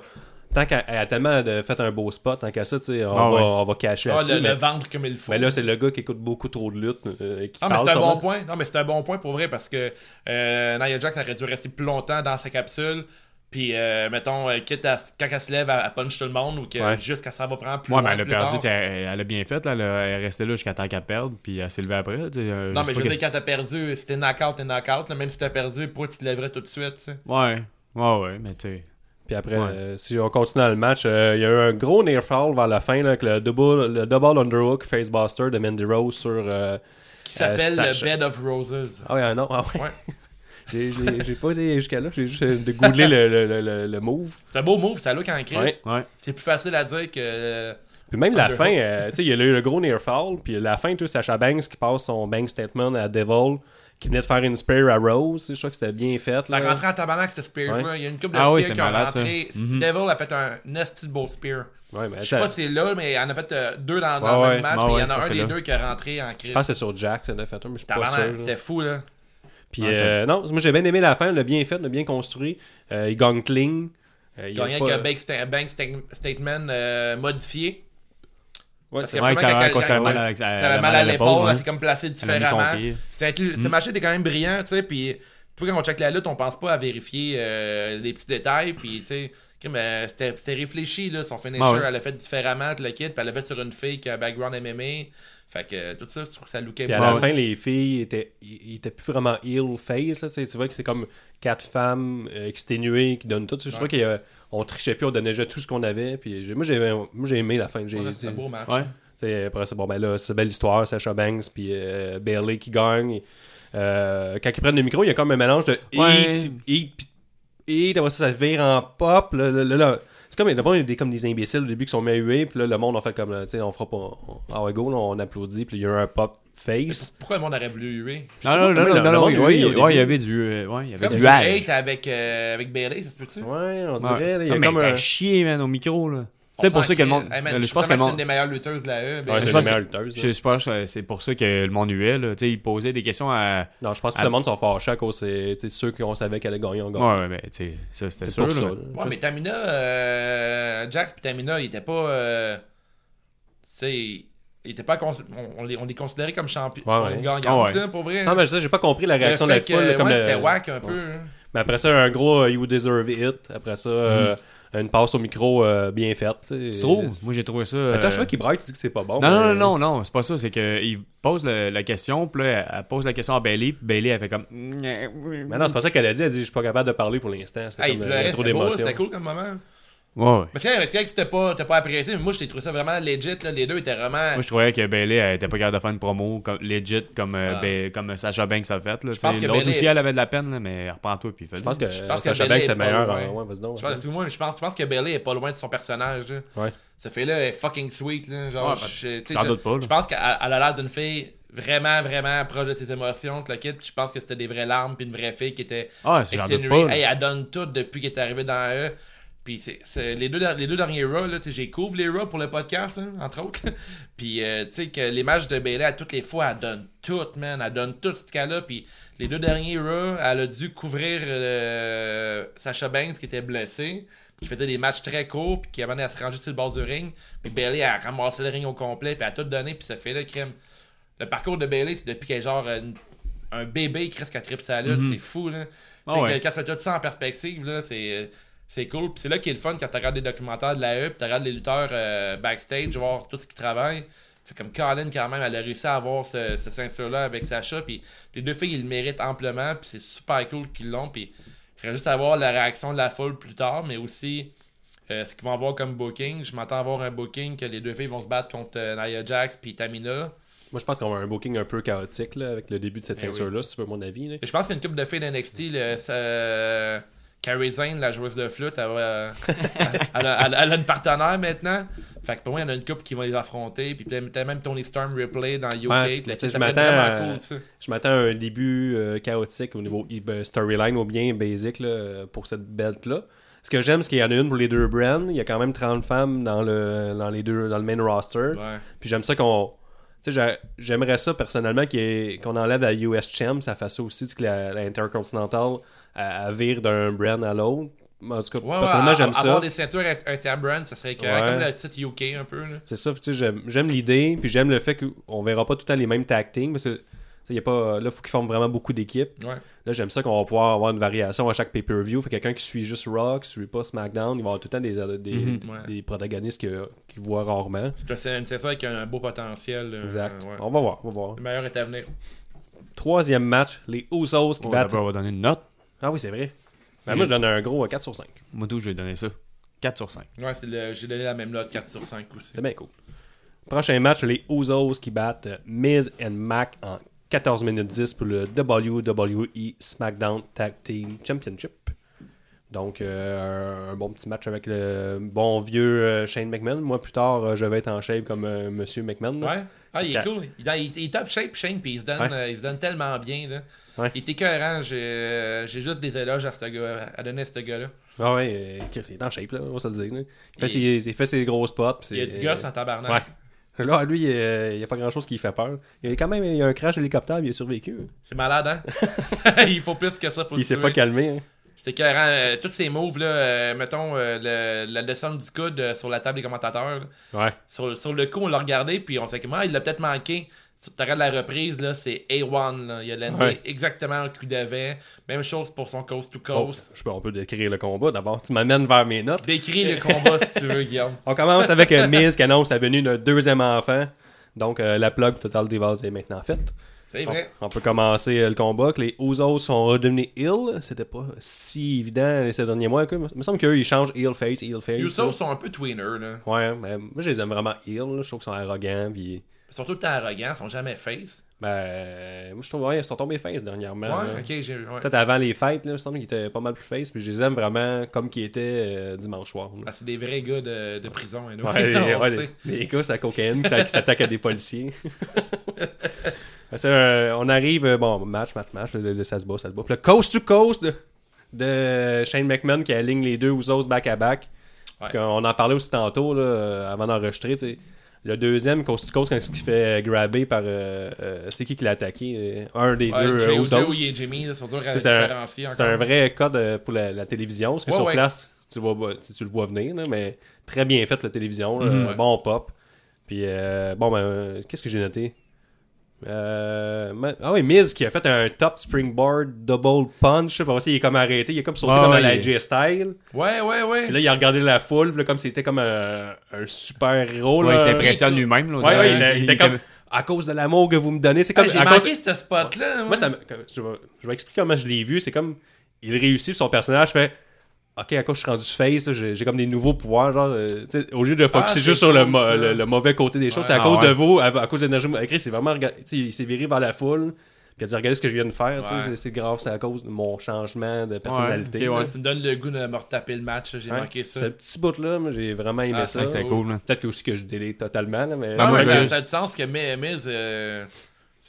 Tant qu'elle elle a tellement de- fait un beau spot, tant qu'à ça, tu sais, on, Ah va, ouais. on va cacher Ah, le, mais, le vendre comme il faut. mais là, c'est le gars qui écoute beaucoup trop de lutte. euh, qui Ah, mais c'est un bon point. Non, mais c'est un bon point pour vrai parce que euh, Nia Jax aurait dû rester plus longtemps dans sa capsule. Puis, euh, mettons, euh, quitte à, quand elle se lève, elle, elle punch tout le monde ou que Ouais. juste quand ça va vraiment plus Ouais, loin mais elle a perdu, elle, elle a bien fait, là. Elle, est restée là jusqu'à temps qu'elle perde, puis elle s'est levée après. euh, Non, mais je veux dire, que- quand t'as perdu, si t'es knock-out, t'es knock-out. là, Même si t'as perdu, pourquoi tu te lèverais tout de suite, tu sais? Ouais, ouais, ouais, mais tu sais. Puis après, Ouais. euh, si on continue dans le match, euh, il y a eu un gros near fall vers la fin, là, avec le double, le double underhook facebuster de Mandy Rose sur. euh, Qui s'appelle Euh, le. Bed of Roses. Ah ouais, non, ah ouais. Ouais. J'ai- pas été jusqu'à là, j'ai juste euh, de googler le, le, le, le- le move. C'est un beau move, ça look en crise. Ouais. Ouais. C'est plus facile à dire que. Puis même la fin, euh, tu sais, il y a eu le gros near fall, puis la fin, tu sais, Sacha Banks qui passe son bank statement à Devil, qui venait de faire une spear à Rose, je crois que c'était bien fait. Ça là. rentrait en tabarnak, ce Spears-là. Il y a une couple de Ah spears oui, c'est qui ont rentré. ça. Mhm. Devil a fait un nasty beau spear. Ouais, mais Je sais ça- pas si c'est là, mais il en a fait euh, deux dans, dans Ouais, le ouais. même match. Ouais, mais il y en a un des là. deux qui est rentré en crise. je pense que c'est sur Jack, ça en a fait un, mais je suis pas sûr. C'était fou, là. Puis euh, non, moi j'ai bien aimé la fin, le bien fait, le bien construit. Euh, il gagne clean. Euh, il y a Gagné pas- avec un bank, sta- bank sta- statement euh, modifié. Ouais, c'est que Ouais, finalement, ça quand a quand- mal à- Ça elle avait a mal à l'épaule, ouais. elle s'est comme placé a différemment. C'est Ce match était quand même brillant, tu sais, puis tu vois, quand on check la lutte, on pense pas à vérifier euh, les petits détails, puis tu sais, euh, c'était réfléchi, là, son finisher, Ah ouais. elle l'a fait différemment, tout le kit, puis elle l'a fait sur une fille qui a un background MMA, fait que euh, tout ça, je trouve que ça lookait Puis à bien. la fin, les filles étaient, ils étaient plus vraiment heel face. Là, tu vois que c'est comme quatre femmes exténuées qui donnent tout. Je crois qu'on trichait plus, on donnait déjà tout ce qu'on avait. Puis j'ai- moi, j'ai, moi, j'ai aimé la fin. J'ai, Ouais, tu C'est un beau match. Ouais. après ça, bon, ben là, c'est une belle histoire, Sasha Banks, puis euh, Bailey qui gagne. Euh, quand ils prennent le micro, il y a comme un mélange de Ouais. puis hit, après ça, ça vire en pop. Là, là, là, là. C'est comme, d'abord, il y a des, comme des imbéciles au début qui sont mis à huer, puis là, le monde, on fait comme, tu sais, on fera pas, on, ah ouais, go, là, on applaudit, puis il y a un pop face. Pourquoi le monde aurait voulu huer? Non, non, non, non, non, il y avait du, euh, ouais, il y avait Comme du hate. avec, euh, avec Bailey, ça se peut-tu? Ouais, on dirait, là, il y a Non, comme mais un... chier, man, au micro, là. Peut-être pour s'en ça que le monde. Hey, man, je je pense que c'est une des meilleures lutteuses de la E. Ouais, c'est je la pense meilleure que- lutteuse. Je, je pense que c'est pour ça que le monde huait, là. Tu sais, il posait des questions à. Non, je pense que Ah. le monde sont fâchés à cause c'est tu sais, ceux qui on savait qu'elle allait gagner en gagne. Ouais, ouais, mais tu sais, ça, c'était C'est sûr, pour ça. là. Ouais, Je- mais Tamina, euh, Jax et Tamina, ils étaient pas. Euh, tu sais, ils étaient pas. cons- On, on les, on les considérait comme champions. Ouais, ouais. gagnantes, ouais. là, pour vrai. Non, mais ça, j'ai pas compris la réaction de la foule. c'était whack un peu. hein. Mais après ça, un gros You Deserve It. Après ça, euh, une passe au micro euh, bien faite. Tu trouves? Moi, j'ai trouvé ça. Attends, euh, je vois qu'il braille, tu dis que c'est pas bon. Non, non, mais- non, non, non, c'est pas ça. C'est qu'il pose le- la question, puis là, elle pose la question à Bailey, puis Bailey, elle fait comme. Mais non, c'est pas ça qu'elle a dit. Elle dit Je suis pas capable de parler pour l'instant. C'est Hey, comme puis euh, trop c'était d'émotions. c'était cool comme moment. Ouais, ouais. Parce que c'est vrai que c'était pas, t'as pas apprécié, mais moi, j'ai trouvé ça vraiment legit. Là. Les deux étaient vraiment. Moi, je trouvais que Bailey, elle était pas capable de faire une promo comme, legit comme, euh, Ah. Comme Sasha Banks a fait. Là, Je pense que L'autre Bailey- aussi, elle avait de la peine, là, mais reprends-toi, puis Je pense que Je pense que Sasha Bailey Banks, c'est est meilleur. loin. en- Ouais, vas-y donc. Je pense, excuse-moi, je pense, je pense que Bailey est pas loin de son personnage. Là. Ouais. Ce fait-là est fucking sweet. Là. Genre, Ouais, je, tu sais, j'en je- doute pas. Je pense qu'elle elle a l'air d'une fille vraiment, vraiment proche de ses émotions. le kid, je pense que c'était des vraies larmes, puis une vraie fille qui était Ah, exténuée. Hey, elle donne tout depuis qu'elle est arrivée dans eux. Puis c'est, c'est- les, deux, les deux derniers Raw, j'ai couvre les Raw pour le podcast, hein, entre autres. puis euh, tu sais que les matchs de Bailey, à toutes les fois, elle donne tout, man. Elle donne tout ce cas-là. Puis les deux derniers Raw, elle a dû couvrir euh, Sacha Banks qui était blessé. Qui faisait des matchs très courts, puis qui avait à se ranger sur le bord du ring. Puis Bailey a ramassé le ring au complet, puis elle a tout donné, puis ça fait là, crème. Le parcours de Bailey, c'est depuis qu'elle est genre une- un bébé qui reste qu'à sa lutte, c'est fou, là. Sais, ouais. Quand tu fais tout ça en perspective, là, c'est. C'est cool. Puis c'est là qui est le fun quand tu regardes des documentaires de la E, puis tu regardes les lutteurs euh, backstage, voir tout ce qu'ils travaillent. C'est comme Colin, quand même, elle a réussi à avoir ce, ce ceinture-là avec Sacha. Puis les deux filles, ils le méritent amplement. Puis c'est super cool qu'ils l'ont. Puis il reste juste à voir la réaction de la foule plus tard, mais aussi euh, ce qu'ils vont avoir comme booking. Je m'attends à avoir un booking que les deux filles vont se battre contre euh, Nia Jax puis Tamina. Moi, je pense qu'on va avoir un booking un peu chaotique là, avec le début de cette Eh oui. ceinture-là, si tu veux mon avis. là. Je pense qu'il y a une couple de filles d'NXT. ça- Carrie Zane, la joueuse de flûte, elle, va- elle a, elle a- elle a une partenaire maintenant. Fait que pour moi, il y en a une couple qui va les affronter. Puis peut-être même Tony Storm replay dans UK. Ouais, Là, je m'attends à- cool, un début euh, chaotique au niveau euh, storyline ou bien basic là, pour cette belt-là. Ce que j'aime, c'est qu'il y en a une pour les deux brands. Il y a quand même 30 femmes dans le, dans les deux, dans le main roster. Ouais. Puis j'aime ça qu'on. Tu sais, j'a- j'aimerais ça personnellement qu'on enlève la US Champ. Ça fait ça aussi, que la, la Intercontinental elle vire d'un brand à l'autre. En tout cas, Ouais, personnellement, a- j'aime Avoir ça. des ceintures inter- interbrand, ça serait Ouais. comme le titre UK un peu. Là. C'est ça, tu sais, j'aime, l'idée, puis j'aime le fait qu'on verra pas tout le temps les mêmes tag teams, parce que y a pas, là, faut qu'ils forment vraiment beaucoup d'équipes. Ouais. Là, j'aime ça qu'on va pouvoir avoir une variation à chaque pay-per-view. Fait que quelqu'un qui suit juste Raw, qui suit pas SmackDown, il va avoir tout le temps des, des, Mhm. Ouais. des protagonistes qu'il voit rarement. C'est une ceinture avec un beau potentiel. euh, Exact. ouais. On va voir, on va voir. Le meilleur est à venir. Troisième match, les Usos qui Oh, battent. on va donner une note. Ah oui, c'est vrai. Ben, moi, je donne un gros 4 sur 5. Moi, tout, je vais donner ça? 4 sur 5. Ouais, c'est le- j'ai donné la même note, 4 sur 5 aussi. C'est bien cool. Prochain match, les Usos qui battent euh, Miz et Mac en 14 minutes 10 pour le WWE SmackDown Tag Team Championship. Donc, euh, un bon petit match avec le bon vieux euh, Shane McMahon. Moi, plus tard, euh, je vais être en shape comme euh, Monsieur McMahon. là. Ouais. Ah, il est cool. Il, est- top shape, Shane, puis il se donne, Ouais. euh, il se donne tellement bien. Là. Ouais. Il écœurant. J'ai euh, j'ai juste des éloges à, ce gars, à donner à ce gars-là. Ah ouais, euh, il est en shape, là, on va se le dire. là. Il, fait Il- ses, il fait ses gros spots. puis Il y a du gosse en tabarnak. Ouais. Là, lui, euh, il n'y a pas grand-chose qui lui fait peur. Il y a quand même il y a un crash d'hélicoptère, il a survécu. hein. C'est malade, hein? il faut plus que ça pour il s'est pas calmé. hein. C'est. Euh, tous ces moves, là, euh, mettons, euh, le- la descente du coude euh, sur la table des commentateurs. là. Ouais. Sur, sur le coup, on l'a regardé, puis on s'est dit, ah, il l'a peut-être manqué. Tu regardes la reprise, là, c'est A1. Là. Il a Ouais. exactement au cul d'avait. Même chose pour son coast to Bon, coast. je peux, on peut décrire le combat d'abord. Tu m'amènes vers mes notes. Décris le combat si tu veux, Guillaume. On commence avec euh, Miz qui annonce la venue d'un deuxième enfant. Donc, euh, la plug Total Divas est maintenant faite. C'est vrai. On peut commencer euh, le combat. Que les Usos sont redevenus heel. C'était pas si évident ces derniers mois. quoi. Il me semble qu'eux, ils changent heel face, heel face. Usos là. sont un peu tweeners, là. Ouais, mais moi, je les aime vraiment là. Je trouve qu'ils sont arrogants. Puis, Ils sont tout le temps arrogants, ils sont jamais face. ben, euh, moi, je trouve, ouais, ils sont tombés face dernièrement. Ouais, là. ok, j'ai. Ouais. Peut-être avant les fêtes, là, il me semble qu'ils étaient pas mal plus face. Puis je les aime vraiment comme qu'ils étaient euh, dimanche soir. là. Ah, c'est des vrais gars de, de prison, hein, nous. Ouais, les, on ouais, le les- sait. les gars, c'est la cocaïne qui s'a- qui s'attaquent à des policiers. Euh, on arrive, bon, match, match, match, le, le- ça se bat, ça se bat. Puis le coast to coast de, de Shane McMahon qui aligne les deux Usos back à back. Ouais. On en parlait aussi tantôt, là, avant d'enregistrer, tu sais. Le deuxième, coast to coast, quand il se fait grabber par. euh, euh, c'est qui qui l'a attaqué euh, Un des Ouais, deux Joe, euh, Joe et Jimmy, C'est un-. C'est vrai code euh, pour la, la télévision, parce que Ouais, sur ouais. place, tu, le vois, tu, tu le vois venir, là, mais très bien fait la télévision, là, Mhm, bon pop. Puis euh, bon, ben, euh, qu'est-ce que j'ai noté? Euh, ma- ah oui, Miz qui a fait un top springboard double punch. Puis aussi, il est comme arrêté, il est comme sauté Ouais, comme à la il- J style. Ouais, ouais, ouais. Puis là, il a regardé la foule, là, comme c'était comme un, un super héros. Ouais, là. il s'impressionne lui-même. Ouais, ouais, il, il était comme à cause de l'amour que vous me donnez. C'est Ah, comme J'ai à manqué cause- ce spot-là. moi, ça me- je, vais, je vais expliquer comment je l'ai vu. C'est comme. Il réussit, son personnage fait. Ok, à cause je suis rendu face, j'ai j'ai comme des nouveaux pouvoirs. Genre, euh, au lieu de focuser Ah, c'est juste sur le, cool, mo- ça. le, le mauvais côté des choses, Ouais. c'est à Ah, cause ouais. de vous, à, à cause de l'énergie. Chris, c'est vraiment. rega- tu sais, il s'est viré vers la foule, puis il a dit Regardez ce que je viens de faire. Ouais. c'est- C'est grave, c'est à cause de mon changement de personnalité. ok, ouais. là. Tu me donnes le goût de me retaper le match. J'ai Ouais. manqué ça. Ce petit bout-là, moi, j'ai vraiment aimé Ah, ça. Ouais, C'était cool. là. Peut-être que aussi que je délai totalement, là, mais. Non, moi, mais ça, a du sens que Mi- Miz, euh,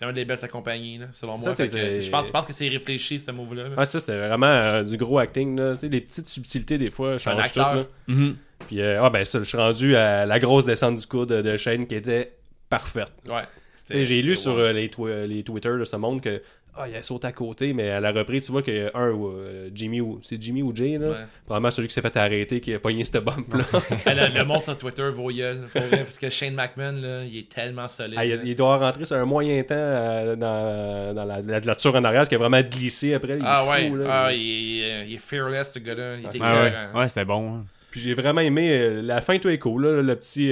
c'est un des belles accompagnés, là, selon Ça, moi. Fait que c'est- Je pense, je pense que c'est réfléchi, ce move-là. là. Ouais, ça, c'était vraiment euh, du gros acting. Là. Tu sais, les petites subtilités, des fois, un changent tout. Là. Mhm. Puis, euh, ah, ben, ça, je suis rendu à la grosse descente du coude de, de Shane qui était parfaite. Ouais. J'ai lu sur euh, les, twi- les Twitter de ce monde que. Ah, il a sauté à côté, mais à la reprise, tu vois que un, euh, Jimmy ou. C'est Jimmy ou Jay, là? Ouais. Probablement celui qui s'est fait arrêter, qui a pogné cette bump-là. Ah, le, le monde sur Twitter vaut gueule, parce que Shane McMahon, là, il est tellement solide. Ah, il, doit rentrer sur un moyen temps euh, dans, dans la, la, la tour en arrière, parce qu'il a vraiment glissé après. Il est Ah fou, ouais, là. ah, il, est, il est fearless, ce gars-là. Il est Ah, ouais, ouais c'était bon. hein. Puis j'ai vraiment aimé. euh, la fin, tout est cool, là, le petit.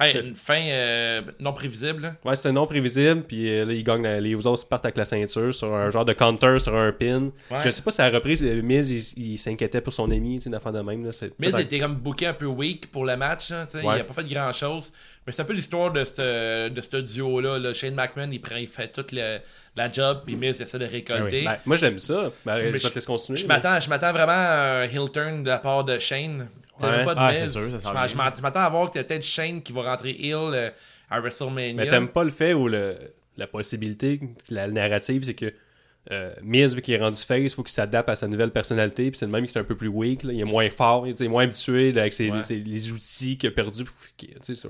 Hey, une fin euh, non prévisible. là. Ouais, c'est non prévisible, puis euh, là, il gagne la- les Usos partent avec la ceinture sur un genre de counter, sur un pin. Ouais. Je sais pas si à la reprise, euh, Miz, il, il s'inquiétait pour son ami, tu sais, une affaire de même. Là, c'est Miz était comme booké un peu weak pour le match. hein, tu sais, Ouais. Il a pas fait grand chose. Mais c'est un peu l'histoire de ce, de ce duo-là. là. Shane McMahon, il, prend, il fait toute le- la job, puis Miz essaie de récolter. Ben, moi, j'aime ça. Ben, je vais je- te laisser continuer. Je mais- m'attends, je m'attends vraiment à un heel turn de la part de Shane. Peut-être Ouais. pas de Ah, Miz. c'est sûr, ça Je m'attends à voir que peut-être Shane qui va rentrer heel euh, à WrestleMania. Mais t'aimes pas le fait ou le, la possibilité, la narrative, c'est que euh, Miz, vu qu'il est rendu face, faut qu'il s'adapte à sa nouvelle personnalité, puis c'est le même qui est un peu plus weak, là, il est moins fort, il est moins habitué là, avec ses, Ouais. ses- les outils qu'il a perdus. Je sais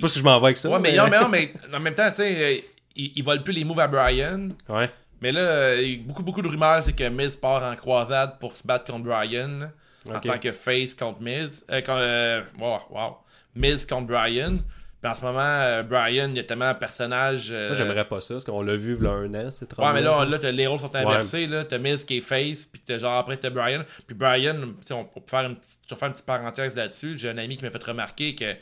pas ce que je m'en vais avec ça. Ouais, mais, non, mais, non, mais en même temps, tu sais, euh, il, il vole plus les moves à Brian. Ouais. Mais là, euh, il y a beaucoup, beaucoup de rumeurs, c'est que Miz part en croisade pour se battre contre Brian. En tant que face contre Miz. Euh, quand, euh, wow, wow. Miz contre Brian. Puis en ce moment, euh, Brian, il y a tellement un personnage. euh, Moi, j'aimerais pas ça, parce qu'on l'a vu il y a un an, c'est trop Ouais, mais là, là les rôles sont inversés. là T'as Miz qui est face, puis t'as genre après t'as Brian. Puis Brian, on peut faire une petite, je vais faire une petite parenthèse là-dessus. J'ai un ami qui m'a fait remarquer que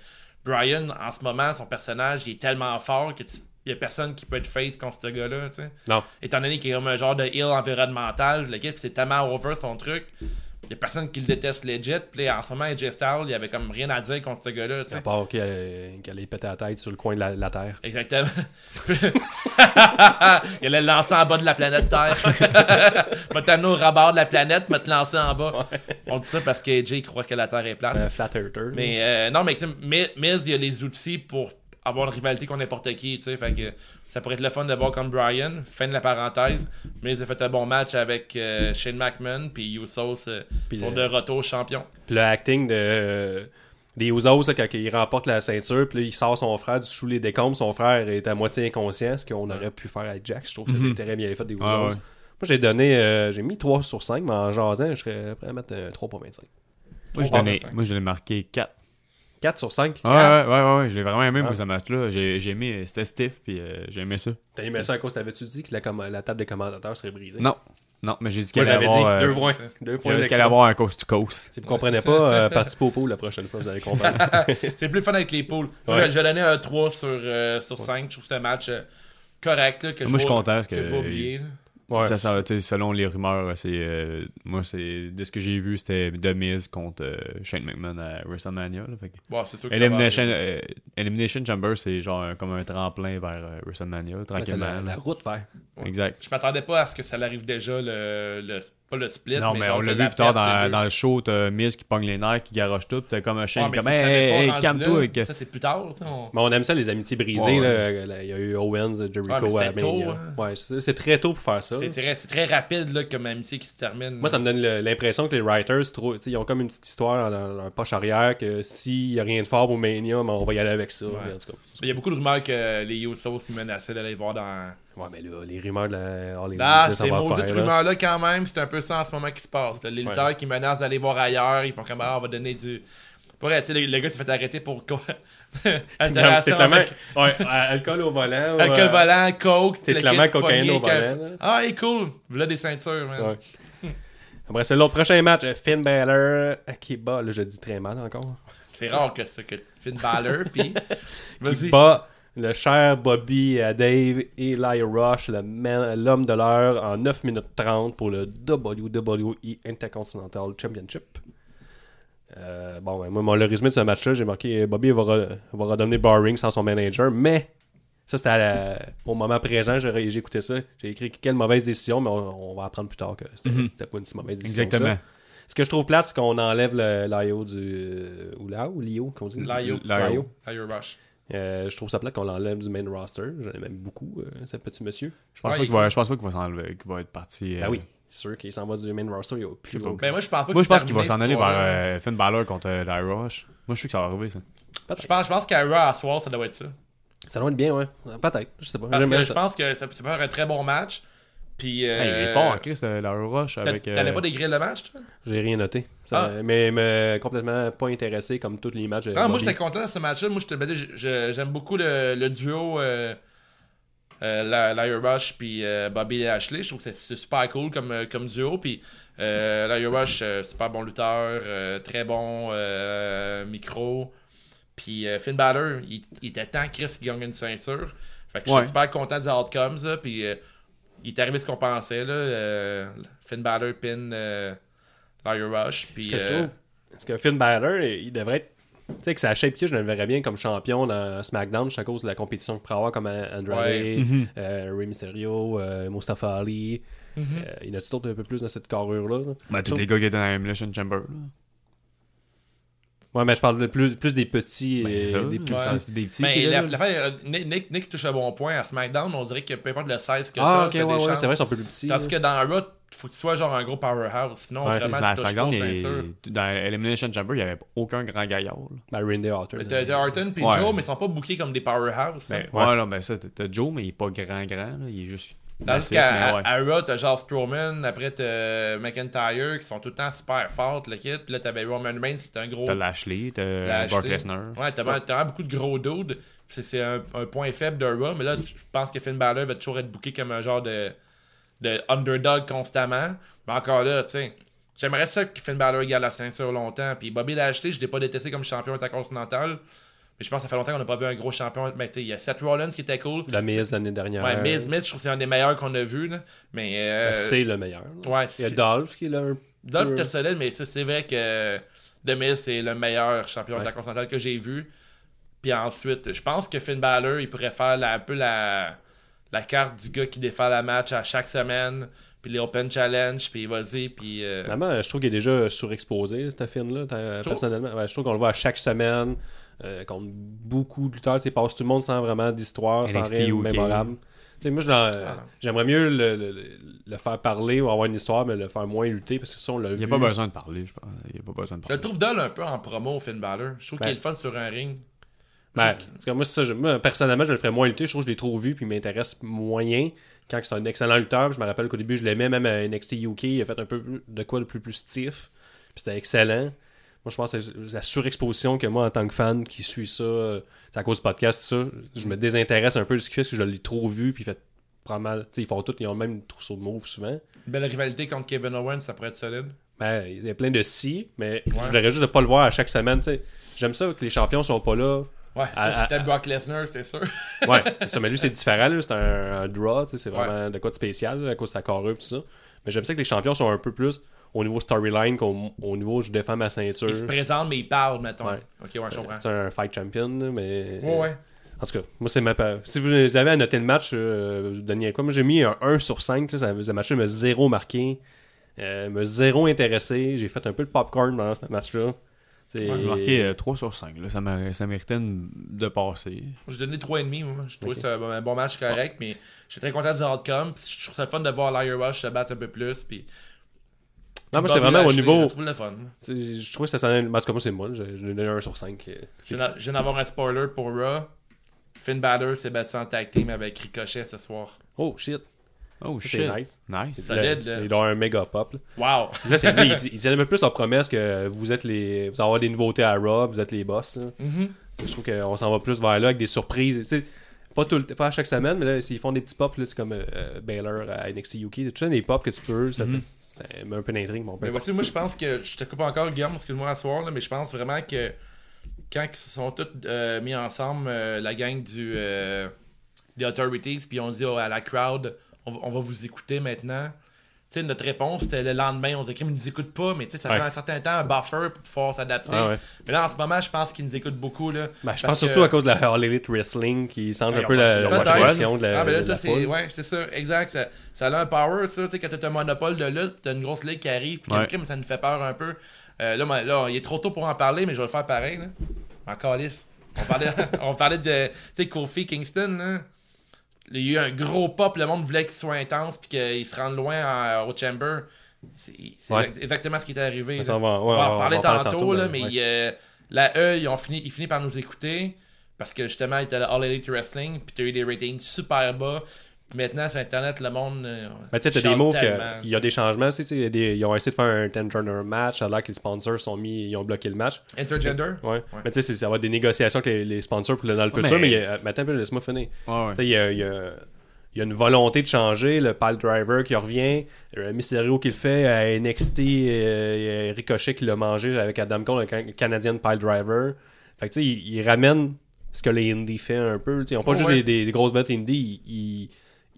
Brian, en ce moment, son personnage, il est tellement fort que tu- il y a personne qui peut être face contre ce gars-là, tu sais. Non. Étant donné qu'il est comme un genre de heal environnemental, le gars, puis c'est tellement over son truc. Il y a personne qui le déteste legit. Puis en ce moment, AJ Styles, il y avait comme rien à dire contre ce gars-là. À part qu'il allait, qu'il allait péter la tête sur le coin de la, la Terre. Exactement. il allait le lancer en bas de la planète Terre. va t'amener au rabat de la planète, va te lancer en bas. On dit ça parce que AJ croit que la Terre est plate. Un flat earther. Mais euh, non, mais Mi- Miz, il a les outils pour avoir une rivalité contre n'importe qui, tu sais. Fait que ça pourrait être le fun de voir contre Brian. Fin de la parenthèse. Miz a fait un bon match avec euh, Shane McMahon, puis Usos euh, sont le- de retour champion. Puis le acting de euh, des Usos, quand il remporte la ceinture, puis là, il sort son frère du sous les décombres. Son frère est à moitié inconscient, ce qu'on aurait pu faire avec Jack. Je trouve que c'était très bien fait des Usos. Ah ouais. Moi, j'ai donné, euh, j'ai mis 3 sur 5, mais en jasant, je serais prêt à mettre un 3.25. Moi, je donnais- moi, je l'ai marqué 4. 4 sur 5. Ouais, ouais, ouais, ouais, ouais, je l'ai vraiment aimé, Ah. moi, ce match-là. J'ai j'ai aimé, c'était stiff, puis euh, j'ai aimé ça. T'as aimé ça à cause, t'avais-tu dit que la, table des commentateurs serait brisée? Non, non, mais j'ai dit qu'elle je allait avoir, euh, Deux points. Deux points qu'elle allait avoir un coast-to-coast. Si vous comprenez pas, euh, participez au pot la prochaine fois, vous allez comprendre. C'est plus fun avec les Ouais. j'ai- j'ai donné un 3 sur, euh, sur 5. Je trouve un match euh, correct, là, que Moi, je suis vais- content parce que Ouais. Ça, ça, tu sais, selon les rumeurs, c'est euh, moi c'est de ce que j'ai vu, c'était The Miz contre euh, Shane McMahon à WrestleMania. là, fait que- Bon, c'est sûr que ça va Elimination, euh, Elimination Chamber, c'est genre comme un tremplin vers euh, WrestleMania, Ouais, c'est tranquillement. la, la route vers. Exact. Je m'attendais pas à ce que ça arrive déjà, le, le- pas le split. Non, mais genre on l'a vu plus tard dans, le show, t'as Miz qui pogne les nerfs, qui garoche tout, pis t'as comme un Ouais, Shane mais comme ça, ça Hey, calme-toi. Ça, c'est plus tard. sais, on- Mais on aime ça, les amitiés brisées. Ouais. là. Là, Il y a eu Owens, Jericho Ouais, c'était tôt, Mania. hein. Ouais, c'est c'est très tôt pour faire ça. C'est très, rapide là, comme amitié qui se termine. Moi, ça me donne l'impression que les writers, ils ont comme une petite histoire dans leur poche arrière que s'il n'y a rien de fort pour Mania, ben, on va y aller avec ça. Ouais. Il y a beaucoup de rumeurs que les Usos ils menaçaient d'aller voir dans. Ouais, mais là, les rumeurs de la Hollywood, Ah, là, ces maudites rumeurs-là, quand même, c'est un peu ça en ce moment qui se passe. là. Les Ouais. lutteurs qui menacent d'aller voir ailleurs, ils font comme ah, on va donner du. Pour tu sais, le, le gars s'est fait arrêter pour quoi? C'est Altération clairement, avec- ouais, alcool au volant. Alcool euh, volant, coke, C'est le clairement cocaïne au volant. Ah, hey, cool. Voilà des ceintures, man. Ouais. Après, c'est l'autre prochain match. euh, Finn Balor euh, qui bat, là, je dis très mal encore. C'est rare que ça, que une Balor, puis. Qui bat le cher Bobby à Dave et Eli Rush, l'homme de l'heure, en 9 minutes 30 pour le WWE Intercontinental Championship. Euh, bon, ben, moi, le résumé de ce match-là, j'ai marqué Bobby va, re- va redonner Barring sans son manager, mais ça, c'était la- au moment présent, j'ai écouté ça. J'ai écrit quelle mauvaise décision, mais on, on va apprendre plus tard que c'était Mhm. c'était pas une si mauvaise décision. que ça. Exactement. Ce que je trouve plate, c'est qu'on enlève l'IO du. Ou l'IO ou l'IO, qu'on dit? L'IO. L'IO. L'IO Rush. Euh, je trouve ça plate qu'on l'enlève du main roster. J'en aime beaucoup, euh, ce petit monsieur. Je pense Ouais, pas il qu'il va, je pense pas qu'il va s'enlever, qu'il va être parti. euh, Ah oui, c'est sûr qu'il s'en va du main roster. Il y a plus Ben, moi, je pense pas que Moi, je c'est pense qu'il va s'en aller vers histoire-là. euh, Finn Balor contre euh, Lyra Rush. Moi, je suis que ça va arriver, ça. Je pense, je pense à soir, ça doit être ça. Ça doit être bien, ouais. Peut-être, je sais pas. Parce que je ça. pense que ça, ça peut faire un très bon match. Puis. Euh, Hey, il est fort en Chris, euh, Lyra Rush. Avec, T'allais euh, pas des grilles de match, toi? J'ai rien noté. Ça- Ah. Mais me complètement pas intéressé comme tous les matchs. Ah, moi, j'étais content de ce match-là. Moi, je te me dis, je- je- j'aime beaucoup le, le duo euh, euh, Rush puis euh, Bobby Ashley. Je trouve que c'est- super cool comme, euh, comme duo. Puis euh, Rush, euh, super bon lutteur, euh, très bon euh, micro. Puis euh, Finn Balor, il, il était temps Chris qui gagne une ceinture. Fait que je Ouais. suis super content des outcomes. Là, puis euh, il est arrivé ce qu'on pensait. Là, euh, Finn Balor pin euh, Lyra Rush. Puis, Ce que je euh, trouve. Parce que Finn Balor, il devrait être. Tu sais, que sa shape que je le verrais bien comme champion dans SmackDown, juste à cause de la compétition qu'il pourrait avoir comme Andrade, Ouais. Mhm. euh, Rey Mysterio, euh, Mustafa Ali. mhm. Euh, il y en a tout d'autres un peu plus dans cette carrure-là. là? Ben, tous les gars qui étaient dans Elimination Chamber. là. Ouais, mais je parle de plus, plus des petits. Ben, euh, c'est ça. des plus Ouais. petits. Des petits. Mais la- euh, Nick, Nick, Nick touche un bon point à SmackDown. On dirait que peu importe le 16 que Ah, t'as, ok, t'as ouais, des ouais, chances. c'est vrai, ils sont un peu plus petits. Tandis que dans Raw, faut que tu sois genre un gros powerhouse. Sinon, Ouais, vraiment, Mais tu SmackDown, a- dans Elimination Chamber, il n'y avait aucun grand gaillard. Ben, Randy Orton. Mais T'as Orton puis Ouais. Joe, mais ils sont pas bookés comme des powerhouses. Ben, hein. Ouais. non, ben ça, t'as- t'as Joe, mais il est pas grand, grand. Là. Il est juste. Tandis qu'à ouais. à- Raw, t'as genre Strowman, après t'as McIntyre qui sont tout le temps super fortes, le kit. Puis là, t'avais Roman Reigns qui est un gros. T'as Lashley, t'as. Brock Lesnar. Ouais, t'as vraiment- beaucoup de gros dudes. Puis C'est c'est un, un point faible de Raw. Mais là, je pense que Finn Balor va toujours être booké comme un genre de, de underdog constamment. Mais encore là, tu sais, j'aimerais ça que Finn Balor garde la ceinture longtemps. Puis Bobby Lashley, je l'ai pas détesté comme champion intercontinental. Mais je pense que ça fait longtemps qu'on n'a pas vu un gros champion. Mais il y a Seth Rollins qui était cool. La Miz l'année dernière. Ouais, Miz, Miz, je trouve que c'est un des meilleurs qu'on a vu. Là. Mais. euh, Ben, C'est le meilleur. ouais, Il y a Dolph qui est là. un Dolph était solide, mais c'est vrai que The Miz, c'est le meilleur champion Ouais. intercontinental que j'ai vu. Puis ensuite, je pense que Finn Balor, il pourrait faire la- un peu la, la carte du gars qui défend la match à chaque semaine. Puis les Open Challenge, puis vas-y, puis... euh, Finalement, je trouve qu'il est déjà surexposé, cette film-là, personnellement. Ouais, je trouve qu'on le voit à chaque semaine, euh, contre beaucoup de lutteurs. Il passe tout le monde sans vraiment d'histoire, sans NXT rien de UK. mémorable. Tu sais, moi, je l'en- Ah. j'aimerais mieux le, le- le- le faire parler ou avoir une histoire, mais le faire moins lutter, parce que ça, on l'a Il vu. n'y a pas besoin de parler, je pense. Il n'y a pas besoin de Je parler. le trouve dull un peu en promo, Finn Balor. Je trouve Ben. qu'il est le fun sur un ring. Ben, Je- parce que moi, c'est ça, je- moi, personnellement, je le ferais moins lutter. Je trouve que je l'ai trop vu, puis il m'intéresse moyen. Quand c'est un excellent lutteur, je me rappelle qu'au début, je l'aimais, même à NXT UK, il a fait un peu de quoi de plus, plus stiff. Puis c'était excellent. Moi, je pense que c'est la surexposition que moi, en tant que fan qui suis ça, euh, c'est à cause du podcast, ça, je me désintéresse un peu de ce qu'il fait, parce que je l'ai trop vu, puis il fait pas mal. Ils font tout, ils ont le même trousseau de moves souvent. Belle rivalité contre Kevin Owens, ça pourrait être solide. Ben, il y a plein de si, mais Ouais. je voudrais juste de pas le voir à chaque semaine. J'aime ça que les champions sont pas là Ouais, c'était Brock Lesnar, c'est sûr. Ouais, c'est ça. Mais lui, c'est différent. là. C'est un, un draw. C'est vraiment de quoi de spécial là, à cause de sa carrure et tout ça. Mais j'aime ça que les champions sont un peu plus au niveau storyline qu'au au niveau je défends ma ceinture. Il se présente, mais il parle, mettons. Ouais. Ok, ouais, je comprends. C'est un fight champion, là, mais. Ouais, ouais. En tout cas, moi, c'est ma. Si vous avez à noter le match, euh, je vous donniez quoi? Moi, j'ai mis un 1 sur 5. Là, ça, ce match-là m'a zéro marqué. Euh, m'a zéro intéressé. J'ai fait un peu de popcorn pendant ce match-là. C'est- Moi, j'ai marqué euh, 3 sur 5. Là. Ça, m'a- ça méritait une- de passer. J'ai donné 3,5, moi. Je trouvais Ok. ça un bon match correct, mais j'étais très content du outcome. Puis Je trouve ça le fun de voir Liar Rush se battre un peu plus. Puis Non, moi, c'est vraiment au niveau. Je trouve le fun. Je trouve que ça s'en est. En tout cas, moi, c'est moi. Je, je lui ai donné un 1 sur 5. euh, Je viens d'avoir un spoiler pour Raw. Finn Balor s'est battu en tag team avec Ricochet ce soir. Oh, shit. Oh C'est shit. nice. Nice. Solide, Là, là. Il avoir un méga pop. Là, Wow! Là, c'est lui. Il il peu plus en promesse que vous êtes les. Vous allez avoir des nouveautés à Raw, vous êtes les boss. là. Mhm. Sais, Je trouve qu'on s'en va plus vers là avec des surprises. Tu sais, pas, tout le- pas à chaque semaine, mais là, s'ils font des petits pops, là, c'est comme euh, Baylor à NXT UK. Tu sais, des pops que tu peux, ça, met un peu d'intrigue, mon Mais père. vois-tu, moi, je pense que. Je te coupe encore, Guillaume, excuse-moi à soir, là, mais je pense vraiment que quand ils se sont tous euh, mis ensemble, euh, la gang du. euh, des Authorities, puis on dit oh, à la crowd, on, va- on va vous écouter maintenant. Tu sais, notre réponse, c'était le lendemain, on disait qu'ils ne nous écoutent pas, mais ça Ouais. prend un certain temps, un buffer pour pouvoir s'adapter. Ah ouais. Mais là, en ce moment, je pense qu'ils nous écoutent beaucoup. Là, Ben, je pense que- surtout à cause de la All Elite Wrestling qui change Ah, un peu la, la de la, ah, mais là, toi, la c'est. foule. Ouais, c'est ça, exact. Ça, ça a un power, ça. Tu sais, quand t'as un monopole de lutte, t'as une grosse ligue qui arrive, puis Ouais. quelqu'un, ça nous fait peur un peu. Euh, là, là, il est trop tôt pour en parler, mais je vais le faire pareil, là. En calice. On parlait, on parlait de. Kofi Kingston, là. Il y a eu un gros pop, le monde voulait qu'il soit intense, puis qu'il se rende loin en- au Chamber. C'est Ouais. exactement ce qui est arrivé. On va- ouais, On va en on parler va en parler tantôt, tantôt, là, mais ouais. euh, la E, ils ont fini, ils finissent par nous écouter parce que justement, ils étaient à All Elite Wrestling, puis tu as eu des ratings super bas. Maintenant, sur Internet, le monde. euh, Ben, tu sais, t'as des moves il y a des changements. tu sais, des- ils ont essayé de faire un 10 turner match, alors que les sponsors sont mis, ils ont bloqué le match. Intergender? Ouais. Mais tu sais, ça va être des négociations avec les, les sponsors pour le, dans le Ouais, futur, mais, mais- mais attends un peu, laisse-moi finir. Ouais, ouais. Tu sais, il y a, il y a- il y a une volonté de changer. Le pile driver qui revient, euh, Mysterio qui le fait, à NXT, euh, il y a Ricochet qui l'a mangé avec Adam Cole, un Can- Canadian pile driver. Fait que tu sais, il, il ramène ce que les indies fait un peu. Ils n'ont pas Oh, juste ouais. des, des- des grosses bêtes indies, ils,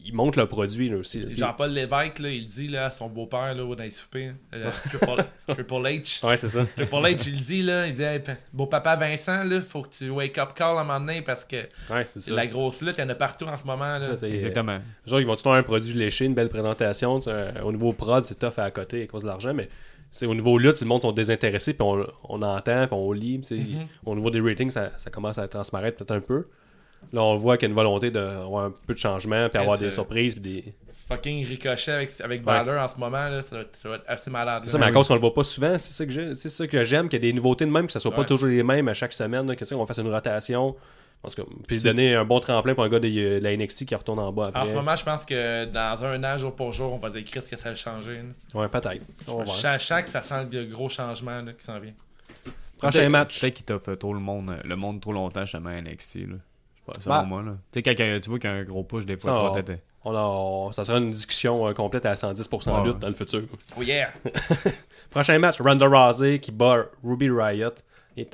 ils montent le produit là, aussi. Jean-Paul Lévesque, là, il dit là, à son beau-père là, dans les soupers, euh, Triple, Triple H. Ouais, c'est ça. Triple H, il dit, là, il dit, Hey, beau-papa Vincent, là, faut que tu wake up call à un moment donné parce que Ouais, c'est la grosse lutte, il y en a partout en ce moment. Là. Ça, c'est- Exactement. Genre, ils vont tout avoir un produit léché, une belle présentation. tu sais, euh, au niveau prod, c'est tough à côté à cause de l'argent, mais c'est au niveau lutte, le monde sont désintéressés, puis on, on entend, puis on lit. Mhm. Au niveau des ratings, ça, ça commence à transparaître peut-être un peu. Là, on voit qu'il y a une volonté d'avoir un peu de changement, puis avoir des surprises, puis des. Fucking ricochet avec, avec Balor en ce moment, là, ça, va être, ça va être assez malade. C'est ça, mais à cause qu'on le voit pas souvent, c'est ça que j'ai- c'est ça que j'aime, qu'il y ait des nouveautés de même, que ça soit pas toujours les mêmes à chaque semaine, là, que ça, qu'on fasse une rotation. En tout cas, puis donner un bon tremplin pour un gars de euh, la NXT qui retourne en bas après. En ce moment, je pense que dans un an, jour pour jour, on va dire Chris que ça a changé. là. Ouais, peut-être. On va Je voir. sens, je sens que ça sent le gros changement là, qui s'en vient. Prochain match. Peut-être qu'il t'a fait trop le monde, le monde trop longtemps, justement, à NXT. Là. Pas, selon Bah. moi. Là. Tu sais, quand euh, tu vois qu'il y a un gros push, des fois, Ça, tu vas on- peut-être. On a- on- ça sera une discussion euh, complète à 110% Ouais. lutte dans le futur. Oh yeah! Prochain match, Ronda Rousey qui bat Ruby Riot. Et.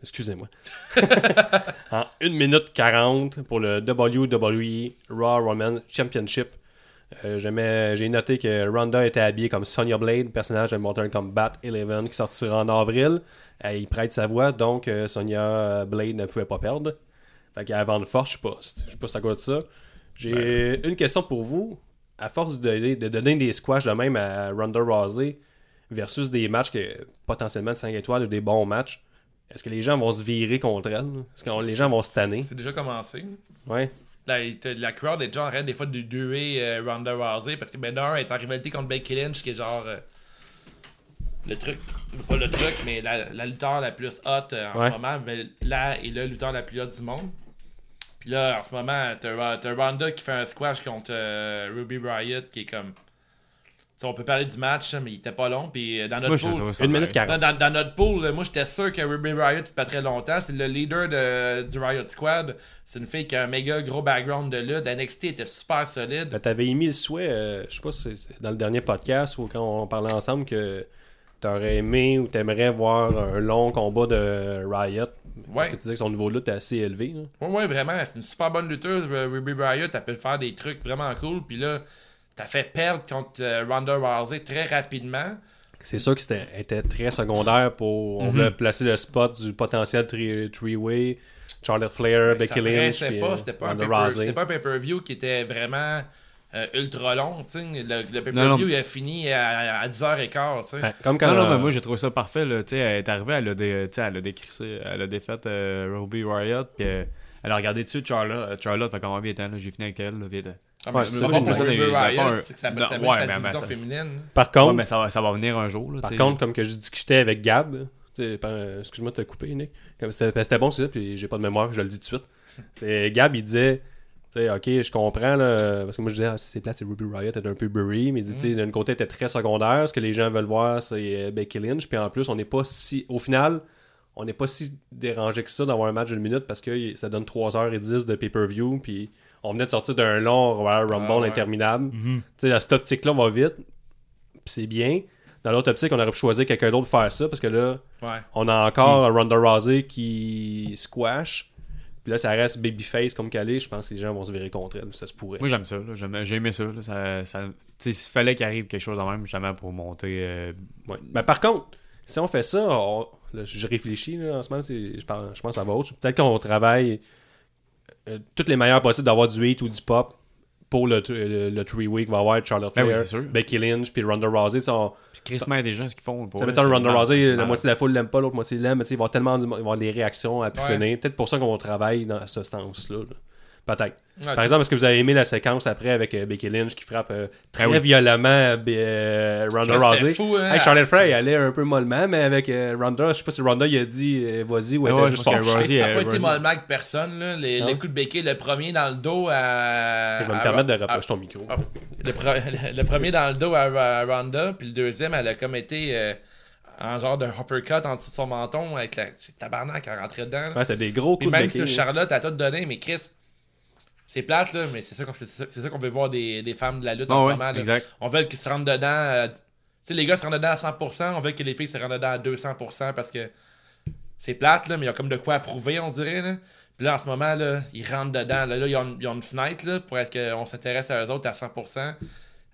Excusez-moi. en 1 minute 40 pour le WWE Raw Women's Championship. Euh, J'ai noté que Ronda était habillée comme Sonya Blade, personnage de Mortal Kombat 11 qui sortira en avril. Euh, il prête sa voix, donc euh, Sonya Blade ne pouvait pas perdre. Fait avant de force, je sais pas. Je sais pas à cause de ça. J'ai une question pour vous. À force de, donner- de donner des squash de même à Ronda Rousey versus des matchs que potentiellement de 5 étoiles ou des bons matchs, est-ce que les gens vont se virer contre elle? Est-ce que les gens vont se tanner? C'est déjà commencé. Ouais. La, la crowd est déjà en train des fois de duer euh, Ronda Rousey parce que ben d'un elle est en rivalité contre Becky Lynch qui est genre euh, le truc pas le truc mais la, la lutteur la plus hot euh, en Ouais. ce moment mais là est le lutteur la plus hot du monde puis là en ce moment t'as, t'as Ronda qui fait un squash contre euh, Ruby Riot qui est comme Ça, on peut parler du match mais il était pas long puis euh, dans notre Moi, je pool ça Une minute quarante. dans, dans- dans notre pool, moi j'étais sûr que Ruby Riot pas très longtemps. C'est le leader de, du Riot Squad. C'est une fille qui a un méga gros background de lutte. NXT était super solide. Là, t'avais émis le souhait, euh, je sais pas si c'est dans le dernier podcast ou quand on parlait ensemble que t'aurais aimé ou t'aimerais voir un long combat de Riot. Parce Ouais. que tu disais que son niveau de lutte est assez élevé. là. Ouais, ouais, vraiment. C'est une super bonne lutteuse. euh, Ruby Riot, elle peut faire des trucs vraiment cool. Puis là, t'as fait perdre contre euh, Ronda Rousey très rapidement. C'est sûr que c'était était très secondaire pour. On Mhm. voulait placer le spot du potentiel three- three-way. Charlotte Flair, ça Becky Lynch. pas, euh, c'était pas, pas un pay-per-view qui était vraiment euh, ultra long. tu sais. Le, le pay-per-view, il a fini à, à 10h15. tu sais. Ouais, Comme quand. Non, non, euh, mais moi j'ai trouvé ça parfait. Là. Tu sais, Elle est arrivée, elle a, dé... tu sais, elle a décrissé, elle a défait euh, Ruby Riot, puis euh, elle a regardé dessus Charlotte. Charlotte, fait comment temps, là, j'ai fini avec elle. Là, vite. Ah, Ouais, mais c'est ça, Ruby Riot, que ça Non, ouais, la mais- division mais ça- féminine. Par contre, mais ça va, ça va venir un jour. Là, Par contre, comme que je discutais avec Gab, tu sais, par- excuse-moi de te couper, Nick. Comme C'était c'était bon, c'est ça, puis j'ai pas de mémoire, je le dis tout de suite. C'est Gab, il disait, sais, ok, je comprends, là, parce que moi je disais, ah, si c'est plate, c'est Ruby Riot, elle est un peu bury, mais sais, d'un côté, elle était très secondaire, ce que les gens veulent voir, c'est euh, Becky Lynch, puis en plus, on n'est pas si, au final, on n'est pas si dérangé que ça d'avoir un match d'une minute parce que ça donne 3h10 de pay-per-view, puis on venait de sortir d'un long Royal Rumble Ah ouais. interminable. Tu sais, dans cette optique-là, on va vite, puis c'est bien. Dans l'autre optique, on aurait pu choisir quelqu'un d'autre pour faire ça, parce que là, Ouais. on a encore Ronda Rousey qui squash. Puis là, ça reste babyface comme calé. Je pense que les gens vont se virer contre elle. Ça se pourrait. Moi j'aime ça, j'ai aimé ça. Là. ça, s'il fallait qu'il arrive quelque chose de même, justement pour monter. euh, Ouais. Mais par contre, si on fait ça, on- là, je réfléchis là, en ce moment, je, pense, je pense à votre. Peut-être qu'on travaille euh, toutes les meilleures possibles d'avoir du hit ou du pop pour le, le, le three-way qui va avoir Charlotte Ben Flair. Becky Lynch, puis Ronda Rousey. on- Puis crissement intelligent ce qu'ils font. mettons c'est Ronda Rousey, la moitié de la foule l'aime pas, l'autre moitié l'aime, mais tu sais, il va y avoir tellement il va avoir des réactions à pu Ouais. finir. Peut-être pour ça qu'on travaille dans ce sens-là. là. Peut-être. Par exemple, est-ce que vous avez aimé la séquence après avec euh, Becky Lynch qui frappe euh, très Ah oui. violemment euh, euh, Ronda C'était Rousey? fou, hein? Hey, Charlotte Flair, elle allait un peu mollement, mais avec euh, Ronda, je sais pas si Ronda il a dit euh, vas-y ou elle Ah était ouais, juste. Rousey, Il n'a pas été mollement avec personne. Là. Les, coups de béquille, le premier dans le dos à. Je vais me à- permettre de à- rapprocher ton micro. Ah, le, pre- le premier dans le dos à, à Ronda, puis le deuxième, elle a comme été euh, en genre de uppercut en dessous de son menton avec la c'est tabarnak elle rentrait dedans. là. Ouais, c'était des gros Puis coups de même si Becky. Charlotte a tout donné, mais Chris, c'est plate, là, mais c'est ça qu'on veut voir des, des femmes de la lutte Ah en ouais, ce moment. là. On veut qu'ils se rentrent dedans. euh, tu sais, les gars se rentrent dedans à 100%, on veut que les filles se rentrent dedans à 200% parce que c'est plate, là, mais il y a comme de quoi approuver, on dirait. Là. Puis là, en ce moment, là, ils rentrent dedans. Là, là ils, ont, ils ont une fenêtre là, pour être qu'on s'intéresse à eux autres à 100%.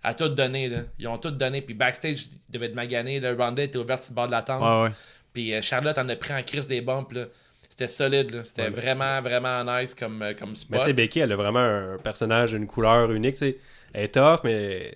À tout donné, là. Ils ont tout donné. Puis backstage, ils devaient être maganés. Là. Ronda était ouverte sur le bord de la tente. Ouais, ouais. Puis euh, Charlotte en a pris en crise des bumps. Là. C'était solide. là. C'était Ouais, mais- vraiment, vraiment nice comme, euh, comme Mais spot. tu sais, Becky, elle a vraiment un personnage, une couleur unique. tu. Elle est tough, mais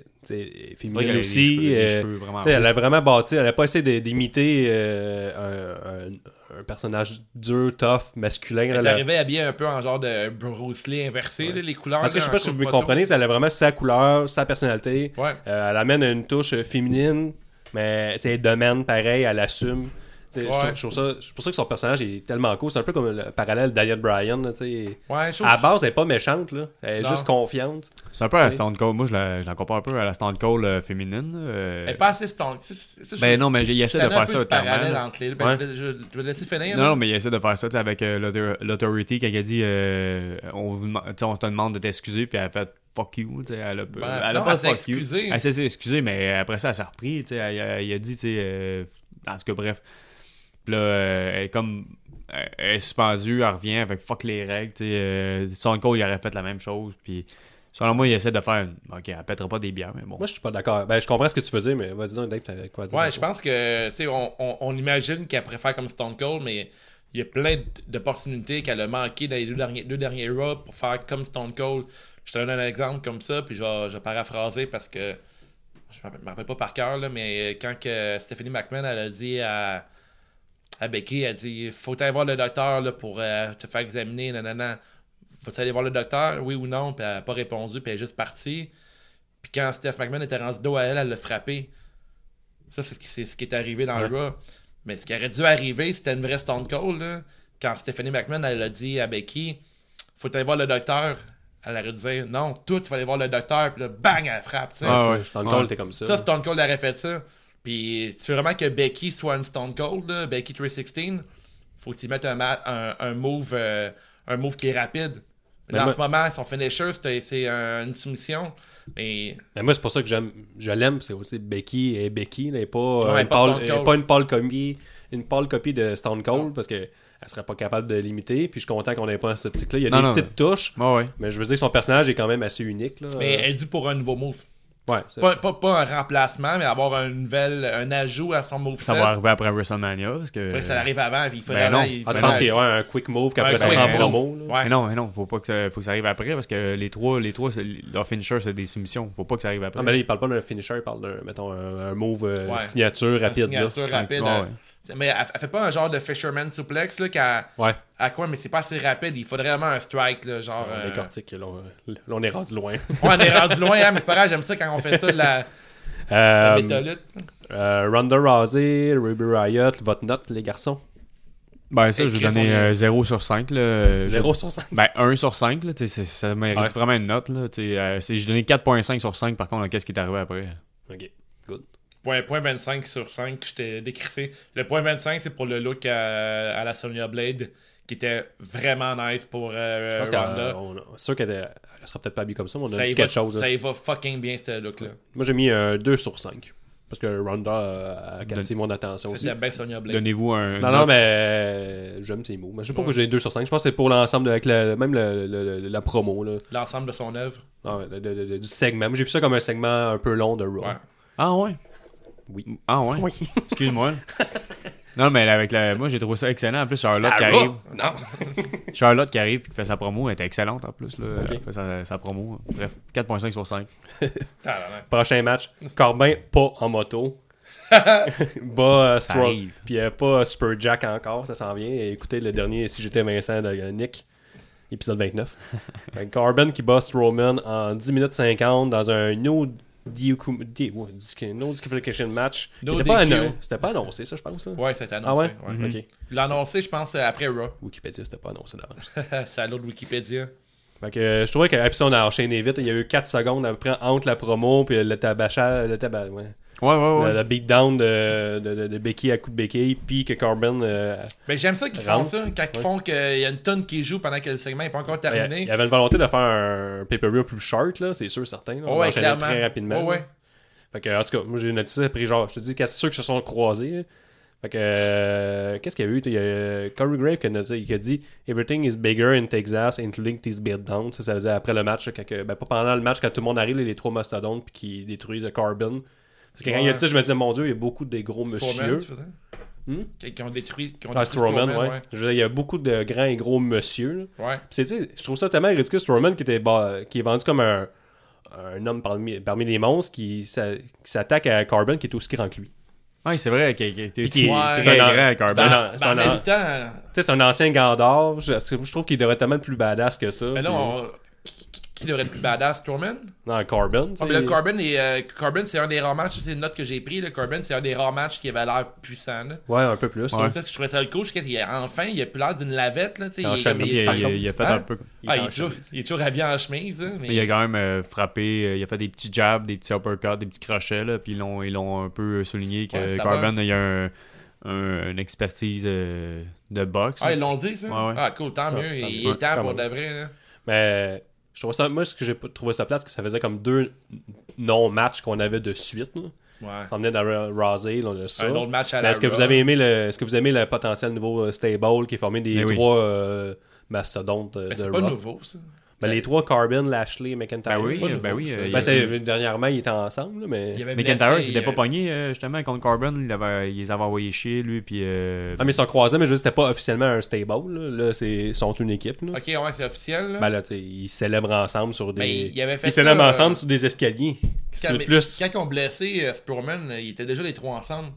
féminine aussi. cheveux- euh, cheveux vraiment elle a vraiment bâti, elle a pas essayé d'imiter euh, un, un- un personnage dur, tough, masculin. Elle est la- arrivée habillée un peu en genre de Bruce Lee inversé, là, les couleurs. Parce que je sais pas si vous me comprenez, elle a vraiment sa couleur, sa personnalité. Ouais. Euh, elle amène une touche féminine, mais tu sais, elle domine pareil, elle assume. Je trouve- je trouve ça- C'est pour ça que son personnage est tellement cool. C'est un peu comme le parallèle d'Aliette Bryan. là, tu sais. Ouais, je À la base, elle est pas méchante. Là. Elle est Non. juste confiante. C'est un peu à la. Stone Cold. Moi, je la, je la compare un peu à la Stone Cold euh, féminine. euh. Elle est pas assez stone. C'est- c'est- ça, je- Ben non, mais il essaie de faire ça parallèle entre les deux. Ben, Ouais. je, je- je vais laisser finir. Non, mais il essaie de faire ça tu sais, avec euh, l'autor- l'autority quand il a dit euh, on, vous te demande de t'excuser, puis elle a fait fuck you. tu sais, Elle a, Ben, elle a non, pas elle fuck you. excusée. Elle s'est excusée, mais après ça, elle s'est repris. tu sais, Elle, elle- il a dit, tu sais, euh, en tout cas, bref. Puis là, euh, elle est comme. Elle elle est suspendue, elle revient avec fuck les règles. tu sais, euh, Son code, il aurait fait la même chose. Puis selon moi, il essaie de faire. une- Ok, elle pètera pas des bières, mais bon. Moi, je suis pas d'accord. Ben, je comprends ce que tu faisais, mais vas-y donc, Dave, t'avais quoi à dire? Ouais, je pense que, tu sais, on, on, on imagine qu'elle préfère comme Stone Cold, mais il y a plein d'opportunités qu'elle a manqué dans les deux derniers, deux derniers Raw pour faire comme Stone Cold. Je te donne un exemple comme ça, puis je vais, je vais paraphraser parce que je me rappelle- me rappelle pas par cœur, là, mais quand que Stephanie McMahon, elle a dit à, à Becky, elle a dit Faut aller voir le docteur là, pour euh, te faire examiner, nanana. Faut-tu aller voir le docteur, oui ou non? Puis elle a pas répondu, puis elle est juste partie. Puis quand Steph McMahon était rendu dos à elle, elle l'a frappé. Ça, c'est ce qui, c'est ce qui est arrivé dans le Raw. Mais ce qui aurait dû arriver, c'était une vraie Stone Cold. Là. Quand Stephanie McMahon, elle a dit à Becky Faut aller voir le docteur. Elle aurait dit Non, toi, tu vas aller voir le docteur. Puis là, bang, elle frappe. Ah ouais. Stone. Cold, t'es comme ça. Ça, Stone Cold aurait fait ça. Puis, tu veux vraiment que Becky soit une Stone Cold, là, Becky 316, faut que tu mettes un, un, un move, euh, un move qui est rapide. Là, en ce moment, son finisher, c'est c'est un- une soumission. Mais Mais moi, c'est pour ça que j'aime, je l'aime, c'est aussi Becky et Becky, pas, euh, Ouais, une pas pâle- Stone Cold. euh, pas une pâle copie, une pâle copie de Stone Cold parce que elle serait pas capable de l'imiter. Puis je suis content qu'on ait pas cette optique-là. Il y a Non, des non, petites touches, Ouais, ouais. mais je veux dire que son personnage est quand même assez unique. Là. mais elle est due pour un nouveau move. Ouais, c'est- Pas, pas, pas un remplacement, mais avoir un nouvel un ajout à son moveset. Ça va arriver après WrestleMania. Parce que... Faudrait que ça arrive avant. Il faudrait Ben non. il Ah, tu faudrait- penses qu'il y a ouais, un quick move qu'après ça ben, sent en ben, promo. là? Ouais. Mais non, mais non, faut pas que ça, faut que ça arrive après parce que les trois, les trois, leur finisher, c'est des soumissions. Faut pas que ça arrive après. Ah, mais là, il parle pas d'un finisher, il parle d'un, mettons, un, un move euh, Ouais. signature rapide. là. signature rapide. Ouais, ouais. c'est- Mais elle, elle fait pas un genre de fisherman suplex là, qu'à Ouais, à quoi, mais c'est pas assez rapide. Il faudrait vraiment un strike, là, genre. on euh, décortique. Là, on- là, on est rendu loin. Ouais, on est rendu loin, hein, mais c'est pas grave, j'aime ça quand on fait ça de la, la Euh, euh, Ronda Rousey, Ruby Riot, votre note, les garçons Ben, ça, je vais donner son- euh, 0 sur 5. Là. 0 sur 5. Ben, 1 sur 5, là, ça mérite Ouais. vraiment une note. Là, euh, c'est- J'ai donné 4.5 sur 5, par contre, qu'est-ce qui est arrivé après? Ok, good. Point, point 25 sur 5, j'étais décrissé. Le point 25, c'est pour le look à, à la Sonya Blade, qui était vraiment nice pour euh, Je pense Ronda. c'est sûr qu'elle sera peut-être pas habillée comme ça, mais on a Ça dit va, quelque chose. là. ça y va fucking bien, ce look-là. Moi, j'ai mis un 2 sur 5. Parce que Ronda euh, a capté mon attention aussi. C'était bien Sonya Blade. Donnez-vous un. Non, non, mais euh, j'aime ses mots. Mais je sais pas pourquoi j'ai 2 sur 5. Je pense que c'est pour l'ensemble, de- avec le- même le- le- le- la promo. Là. L'ensemble de son œuvre. Ah ouais, de- de- de- du segment. Moi, J'ai vu ça comme un segment un peu long de Raw. Ouais. Ah ouais? Oui. Ah ouais? Oui. Excuse-moi. non, mais avec la... moi, j'ai trouvé ça excellent. En plus, Charlotte qui Ah, arrive. Non. Charlotte qui arrive et qui fait sa promo, elle était excellente en plus. Là. Elle fait sa, sa promo. Bref, 4.5 sur 5. Tabarnak. Prochain match. Corbin, pas en moto. Bas euh. Puis euh, pas Super Jack encore, ça s'en vient. Et écoutez le dernier Si j'étais Vincent de euh, Nick, épisode 29. Fait que Corbin qui bat Strowman en 10 minutes 50 dans un no, DQ D- ouais, disque- no disqualification match. qui No était pas annon- C'était pas annoncé, ça, je pense. ça? Ouais, c'était Ah ouais? annoncé. ouais. Il annoncé, je pense, après Raw. Wikipédia, c'était pas annoncé d'avance. c'est à l'autre Wikipédia. Fait que euh, je trouvais que puis ça, on a enchaîné vite. Il y a eu 4 secondes après entre la promo puis le tabachage, le tabac, ouais. Ouais, ouais, Le, le beatdown de, de, de, de Becky à coup de béquille, puis que Corbin. euh, Mais j'aime ça qu'ils font ça, quand ils Ouais. font qu'il y a une tonne qui joue pendant que le segment n'est pas encore il y terminé. avait une volonté de faire un pay-per-view plus short, là, c'est sûr, certain. Là. On ouais, clairement. très rapidement. Ouais, ouais. Fait que, en tout cas, moi j'ai noté ça après, genre, je te dis que c'est sûr que se sont croisés. là. Fait que, euh, qu'est-ce qu'il y a eu? Il y a euh, Corey Grave qui a, noté, qui a dit Everything is bigger in Texas, including these beatdowns. Ça, ça veut dire après le match, là, quand ben, pas pendant le match, quand tout le monde arrive, là, les trois mastodontes, puis qui détruisent Carbon. Parce que quand il a dit ça, je me disais, mon dieu, il y a beaucoup de gros Strowman, monsieur. Hmm? Qui, qui ont détruit. Qui ont Ah, détruit Strowman, Strowman, ouais. Je veux dire, il y a beaucoup de grands et gros monsieur. là. ouais. Puis c'est, tu sais, je trouve ça tellement ridicule, Strowman qui, était, bah, qui est vendu comme un, un homme parmi, parmi les monstres qui, s'a- qui s'attaque à Carbon qui est aussi grand que lui. Ouais, c'est vrai qu'il qu'il était Puis qui- Ouais. très c'est un- grand, c'est Carbon. un- Ben, c'est en un- même temps, Tu sais, c'est un ancien Gandalf. Je, je trouve qu'il devrait être tellement plus badass que ça. mais là, Puis- on- qui, devrait être plus badass, Strowman? Non, Corbin. tu Ah, mais Corbin, est, euh, Corbin, c'est un des rares matchs, c'est une note que j'ai pris. Le Corbin, c'est un des rares matchs qui avait l'air puissant. Là. Ouais, un peu plus. Ouais. Ça, je trouvais ça le qu'il a- enfin, il a plus l'air d'une lavette. Là, il, est chemise, il Il, a- il il fait Hein? un peu. Il ah, est il, toujours, il est toujours habillé en chemise. hein, mais Mais il a quand même euh, frappé, euh, il a fait des petits jabs, des petits uppercuts, des petits crochets, là, puis ils l'ont, ils l'ont un peu souligné que Ouais, Carbon il a un, un- une expertise euh, de boxe. Ah, là. ils l'ont dit, ça? Ouais. Ah, cool, tant mieux. Il est temps pour de vrai. Là. Mais je trouve ça, moi, ce que j'ai trouvé ça plate, c'est que ça faisait comme deux non-matchs qu'on avait de suite. Là. Ouais. Ça venait de Rosé, on a ça. Un autre match à la Est-ce que vous avez aimé le, est-ce que vous aimez le potentiel nouveau euh, stable qui est formé des oui. trois euh, mastodontes euh, Mais de c'est pas nouveau, ça. Ben, les trois Carbon, Lashley, McIntyre. Ben oui, ben oui, euh, Ben, dernièrement, ils étaient ensemble, là, mais. Il McIntyre, c'était euh, pas pogné euh, justement contre Carbon, il, avait, il les avait envoyés chier, lui, puis. euh, Ah, mais ils sont croisés, mais je veux dire, c'était pas officiellement un stable. Là, là c'est, ils sont une équipe. Là. Ok, ouais, c'est officiel. Là. Ben là, tu sais, ils célèbrent ensemble sur des. Ben, il avait fait ils célèbrent ça, ensemble euh, sur des escaliers. Quand, veux de mais- plus? quand ils ont blessé euh, euh, ils étaient déjà les trois ensemble.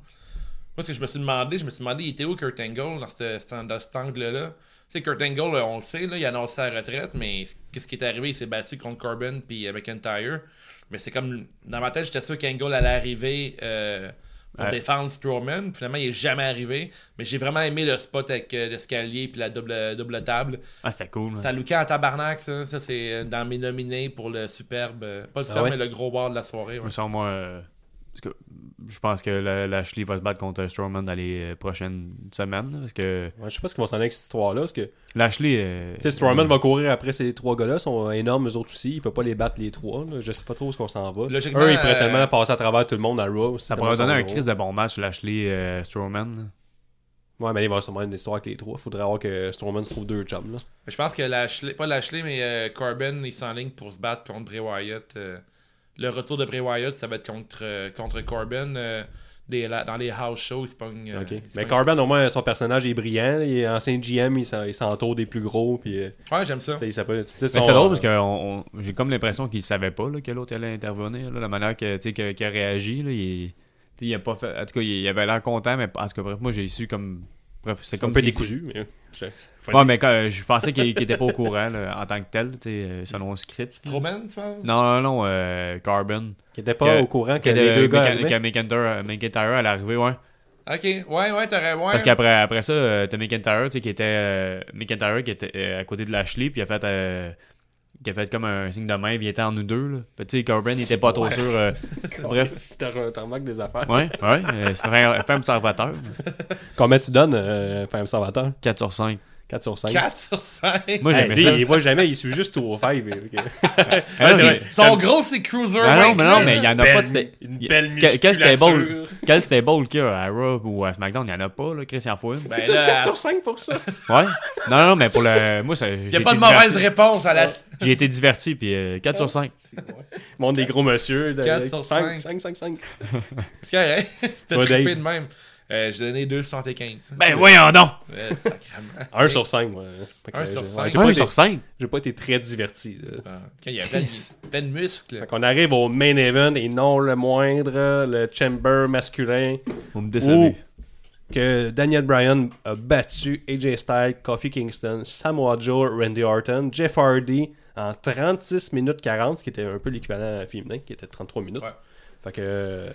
Moi, ce que je me suis demandé, je me suis demandé, il était où Kurt Angle dans, ce- ce- dans cet angle-là? Tu sais, Kurt Angle, euh, on le sait, là, il a annoncé sa retraite, mais qu'est-ce qui est arrivé? Il s'est battu contre Corbin puis euh, McIntyre. Mais c'est comme, dans ma tête, j'étais sûr qu'Angle allait arriver euh, pour Ouais. défendre Strowman. Finalement, il est jamais arrivé. Mais j'ai vraiment aimé le spot avec euh, l'escalier puis la double, double table. Ah, c'était cool. Ça lookait en tabarnak, ça. Ça, c'est dans mes nominés pour le superbe. Pas le superbe, Ah ouais? mais le gros bar de la soirée. ouais. Moi, parce que je pense que la- Lashley va se battre contre Strowman dans les euh, prochaines semaines. Parce que Ouais, je sais pas ce qu'ils vont s'en aller avec cette histoire-là. Parce que, Lashley. euh, sais, Strowman va courir après ces trois gars-là. Ils sont énormes, eux autres aussi. Il peut pas les battre les trois. là. Je sais pas trop où ce qu'on s'en va. Logiquement, Eux, ils pourraient euh, tellement passer à travers tout le monde à Raw. Ça pourrait donner un crise de bon match, Lashley euh, Strowman. Ouais, mais il va y avoir sûrement une histoire avec les trois. Faudrait avoir que Strowman se trouve deux chums. Là. Je pense que Lashley, pas Lashley, mais euh, Corbin, il s'enligne pour se battre contre Bray Wyatt. Le retour de Bray Wyatt, ça va être contre, euh, contre Corbin. euh, des, la- dans les house shows, il se pogne. euh, Ok. il se Mais pogne- Corbin, au moins, son personnage est brillant. Il est ancien GM. Il s'en- il s'entoure des plus gros. Puis, euh, Ouais, j'aime ça. il s'appelle. Mais c'est drôle parce que on- on- j'ai comme l'impression qu'il savait pas là, que l'autre allait intervenir. là, la manière que- qu'il a réagi. Là, il, il a pas fait. En tout cas, il, il avait l'air content, mais en tout cas, bref, moi j'ai su comme. Bref, c'est C'est comme un peu si- décousu. Mais... je- Ouais, mais quand, euh, je pensais qu'il qu'il était pas au courant là, en tant que tel, euh, selon le script. Strowman, tu vois Non, non, non, euh, Carbon. Qui était pas Que- au courant que Que, les deux gars. que, arrivaient. que McIntyre, McIntyre allait arriver, ouais. Ok, ouais, ouais, t'aurais. Ouais. Parce qu'après après ça, euh, t'as McIntyre, tu sais, qui était. euh, McIntyre qui était euh, à côté de Lashley, puis il a fait. Qui a fait comme un signe de main, il était en nous deux, là. Puis, tu sais, Corbin, il était pas trop sûr. euh, bref. Si t'en manques des affaires. Ouais, ouais, euh, c'est un observateur. Combien tu donnes, euh, Observateur? 4 sur 5. 4 sur 5. 4 sur 5. Moi, Hey, j'aimais lui, ça. il voit jamais, il suit juste au 5. Ah, Son gros, c'est Cruiser. Ah non, mais non, mais il y en a pas de. Une belle quel- stable Quel stable qu'il y a à Raw ou à SmackDown, il y en a pas, là, Christian Fouin. Ben C'est là, 4 sur 5 pour ça. Ouais. Non, non, mais pour le. Moi, ça. Il n'y a pas de mauvaise réponse à la. J'ai été diverti, puis euh, 4 sur 5. Monde des gros monsieur. de- 4 sur 5. 5, 5, 5. C'est correct. C'était trippé de même. Euh, J'ai donné 2,75. Ben, voyons donc! Ouais, sacrément. 1 sur 5, moi. Fait que, Un j'ai- sur ouais, cinq. J'ai pas, 1 été- sur 5. j'ai pas été très diverti. là. Ah, Il y a plein de, plein de muscles. Fait qu'on arrive au main event et non le moindre, le chamber masculin. Vous me Où décevez. que Daniel Bryan a battu AJ Styles, Kofi Kingston, Samoa Joe, Randy Orton, Jeff Hardy en 36 minutes 40, ce qui était un peu l'équivalent féminin, qui était 33 minutes. Ouais. Fait que euh,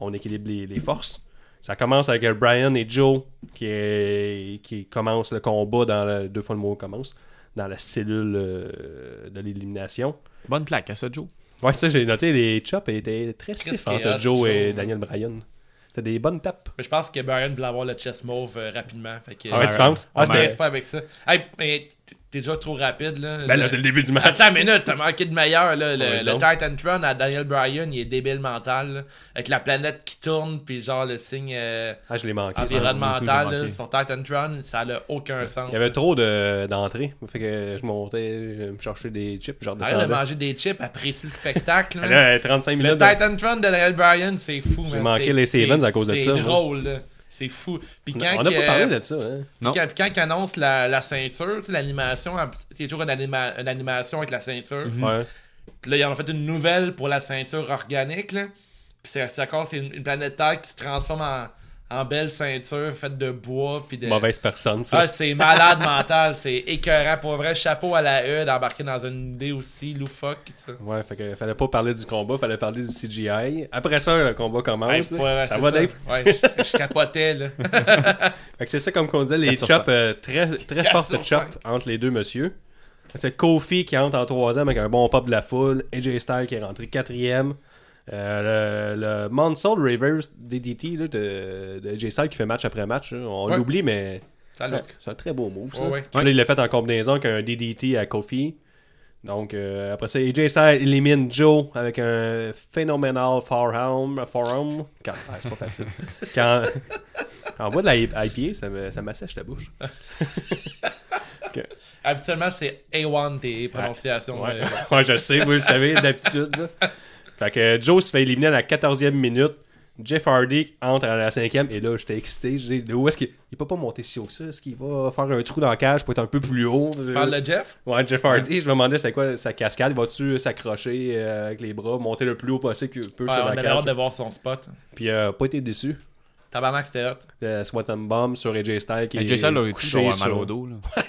on équilibre les, les forces. Ça commence avec euh, Bryan et Joe qui, est- qui commencent le combat dans le, deux fois le mot commence dans la cellule euh, de l'élimination. Bonne claque à ça, Joe. Ouais, ça j'ai noté, les chops étaient très stiffs entre Joe et. Daniel Bryan. C'était des bonnes tapes. Mais je pense que Brian voulait avoir le chest mauve euh, rapidement. Fait que, Ah ouais, tu penses? On Ah, expert avec ça. Hey, mais t- t'es déjà trop rapide, là. Ben là, c'est le début du match. Attends une minute, t'as manqué de meilleur, là. Le, Ouais, le. Titan Tron à Daniel Bryan, il est débile mental, là, Avec la planète qui tourne, puis genre le signe euh, Ah, je l'ai manqué. environnemental, sur Titan Tron, ça n'a aucun sens. Il y avait là. trop de- d'entrées. fait que je montais, je me cherchais des chips, genre de Arrête de manger des chips, apprécie le spectacle, là. Là, 35 Le minutes. de- Titan Tron de Daniel Bryan, c'est fou, J'ai man. manqué C'est- les c'est- Sevens à cause de ça, C'est drôle, là. C'est fou. Puis quand On n'a pas parlé de ça. Hein. Non. Quand, quand ils annoncent la, la ceinture, tu sais, l'animation, c'est toujours une, anima- une animation avec la ceinture. Ouais. Puis là, ils en ont fait une nouvelle pour la ceinture organique. Là. Puis c'est c'est encore c'est une, une planète Terre qui se transforme en, en belle ceinture faite de bois. Puis de... Mauvaise personne, ça. Ah, c'est malade mental, c'est écœurant. Pour vrai, chapeau à la E d'embarquer dans une idée aussi loufoque. Ça. Ouais, fait que fallait pas parler du combat, fallait parler du CGI. Après ça, le combat commence. Hey, vrai, ça va, Dave? Ouais, je, je capotais, là. Fait que c'est ça, comme qu'on disait, les chops, euh, très, très fortes chops entre les deux monsieur. C'est Kofi qui entre en troisième avec un bon pop de la foule. AJ Styles qui est rentré quatrième. Euh, le, le Monsoul Reverse DDT là, de, de Styles qui fait match après match. là. On Ouais. l'oublie, mais Ça ouais, look. c'est un très beau move. Ça. Ouais, là, il l'a fait en combinaison avec un DDT à Kofi. Donc, euh, après ça, AJ Styles élimine Joe avec un phénoménal forearm. forearm. Quand, ah, c'est pas facile. Quand, on voit de la IPA, ça me- ça m'assèche la bouche. Habituellement, c'est A1 tes prononciations. Ouais, ouais je sais, vous le savez d'habitude. Fait que Joe se fait éliminer à la 14e minute. Jeff Hardy entre à la 5e et là j'étais excité. Je dis, où est-ce qu'il il peut pas monter si haut que ça? Est-ce qu'il va faire un trou dans la cage pour être un peu plus haut? Tu parles de Jeff? Ouais, Jeff Hardy, je me demandais c'est quoi sa cascade. Va-tu s'accrocher euh, avec les bras, monter le plus haut possible qu'il peut Ouais, sur on la avait cage? hâte de voir son spot. Puis euh, pas été déçu. Tabarnak, c'était hot. Le Sweat and Bomb sur AJ Styles qui, AJ Styles a eu couché toujours mal sur- au dos. Là.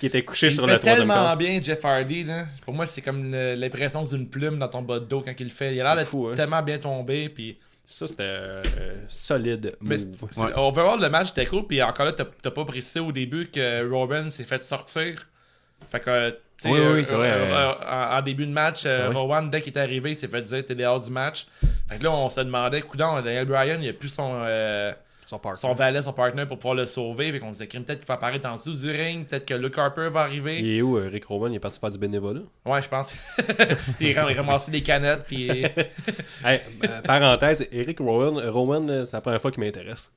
qui était couché Il sur fait le troisième tellement corps. bien, Jeff Hardy. Là. Pour moi, c'est comme l'impression d'une plume dans ton bas de dos quand il le fait. Il a l'air hein. tellement bien tombé. Puis... Ça c'était euh, solide Mais move. c'est- overall, le match était cool. Puis encore là, t'as pas précisé au début que Robin s'est fait sortir. Fait que Tu sais, Oui, oui, euh, oui, c'est vrai. euh, euh, en, en début de match, euh, Ah oui. Rowan, dès qu'il est arrivé, il s'est fait dire t'es dehors du match. Fait que là, on se demandait, coudon, Daniel Bryan, il a plus son, euh, Son partner. son valet, son partner pour pouvoir le sauver. Fait qu'on disait, crime, peut-être qu'il va apparaître en dessous du ring, peut-être que Luke Harper va arriver. Il est où, euh, Rick Rowan? Il est parti faire du bénévolat. Ouais, je pense. il a ramassé des canettes, puis. Hey, euh, parenthèse, Eric Rowan, Rowan euh, c'est la première fois qu'il m'intéresse.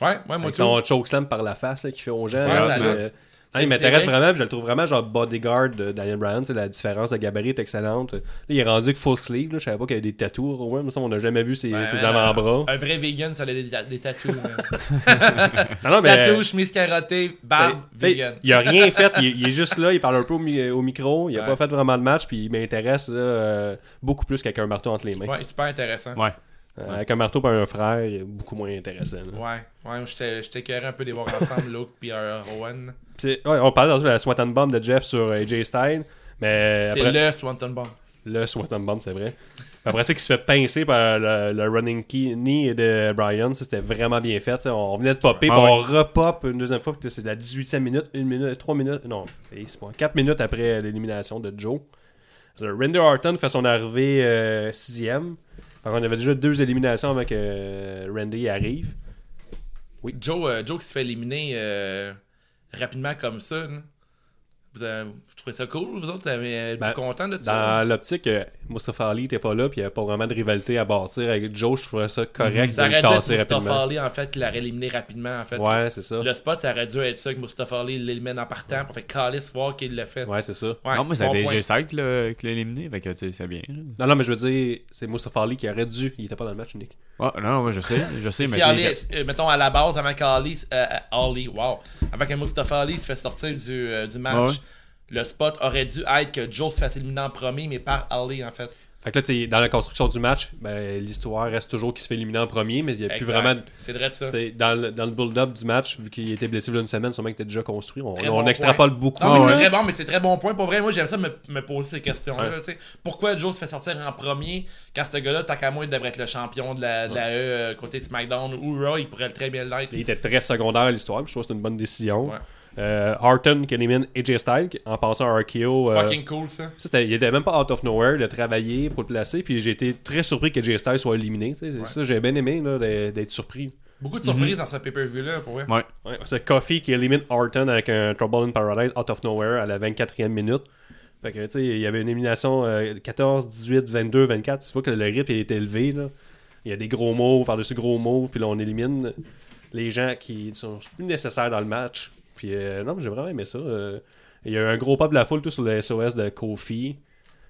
Ouais, ouais, moi, Avec tout. son chokeslam par la face là, qu'il fait aux gens. Ouais, là, ça mais, il m'intéresse vraiment, puis je le trouve vraiment genre bodyguard de Daniel Bryan. c'est La différence de gabarit est excellente. Là, il est rendu que full sleeve. Là, je savais pas qu'il y avait des tattoos. Rowan, mais ça, on n'a jamais vu ses, Ouais, ses avant-bras. Un vrai vegan, ça a des, des tatous. Non, non, mais, Tatous, chemise carottée, barbe, vegan. Il a rien fait, il, est- il est juste là, il parle un peu au, mi- au micro, il a Ouais. pas fait vraiment de match, puis il m'intéresse là, euh, beaucoup plus qu'avec un marteau entre les mains. Ouais, super intéressant. Ouais. Euh, Avec un marteau par un frère, il est beaucoup moins intéressant. là. Ouais, ouais, j'étais j'étais écœuré un peu de les voir ensemble, Luke puis euh, Rowan. Ouais, on parlait de la Swanton Bomb de Jeff sur AJ Styles, mais C'est après, le Swanton Bomb. le Swanton Bomb, c'est vrai. Après ça, qui se fait pincer par le, le running key knee de Brian, ça c'était vraiment bien fait. On venait de popper, Ah puis on repop une deuxième fois, puis c'est la 18e minute, une minute, 3 minutes, non, c'est pas, 4 minutes après l'élimination de Joe. C'est Randy Orton fait son arrivée 6e. On avait déjà deux éliminations avant que Randy arrive. Joe, euh, Joe qui se fait éliminer euh, rapidement comme ça. là. Vous avez- trouvez ça cool, vous autres? Vous avez Ben, content de ça? Dans l'optique, euh, Mustafa Ali était pas là, puis il n'y avait pas vraiment de rivalité à bâtir avec Joe, je trouvais ça correct Ça de le tasser Mustafa rapidement. Ali, en fait, qui l'aurait éliminé rapidement, en fait. Ouais, c'est ça. Le spot, ça aurait dû être ça, que Mustafa Ali l'élimine en partant, pour faire calice voir qu'il l'a fait. Ouais, c'est ça. Ouais, non, mais c'est bon point. Styles qui l'a éliminé, fait que tu sais, c'est bien. là. Non, non, mais je veux dire, c'est Mustafa Ali qui aurait dû. Il était pas dans le match, Nick. Ah, non, moi je sais, je sais, mais Si Ali, euh, mettons à la base, avant qu'Ali, euh, euh, Ali, wow, avant que Mustafa Ali se fait sortir du, euh, du match, Ouais. Le spot aurait dû être que Joe se fasse éliminer en premier, mais par Ali, en fait. Fait que là, tu sais, dans la construction du match, ben, l'histoire reste toujours qu'il se fait éliminer en premier, mais il n'y a plus vraiment. C'est vrai de ça. Dans le, dans le build-up du match, vu qu'il était blessé il y a une semaine, sûrement qu'il était déjà construit. On, Très on bon extrapole beaucoup. Non, mais Ah c'est très bon, mais c'est très bon point. Pour vrai, moi, j'aime ça me, me poser ces questions-là. Ouais. tu sais. Pourquoi Joe se fait sortir en premier quand ce gars-là, il devrait être le champion de la, de la E euh, côté SmackDown ou Raw, il pourrait très bien l'être. Il était très secondaire à l'histoire, puis je trouve que c'est une bonne décision. Ouais. Euh, Harton qui élimine AJ Styles en passant à RKO. euh, Fucking cool, ça. Il était même pas out of nowhere de travailler pour le placer, puis j'ai été très surpris que Jay Styles soit éliminé. Ça, j'ai bien aimé là, d'être surpris. Beaucoup de surprises dans ce pay-per-view-là, pour vrai. Ouais. Ouais, c'est Coffee qui élimine Orton avec un Trouble in Paradise out of nowhere à la 24e minute. Fait que, tu sais, il y avait une élimination euh, 14, 18, 22, 24. Tu vois que le rythme est élevé, là. Il y a des gros moves par-dessus gros moves, puis là, on élimine les gens qui sont plus nécessaires dans le match. Puis, euh, non, mais j'ai vraiment aimé ça. euh. il y a eu un gros pop de la foule, tout sur le SOS de Kofi.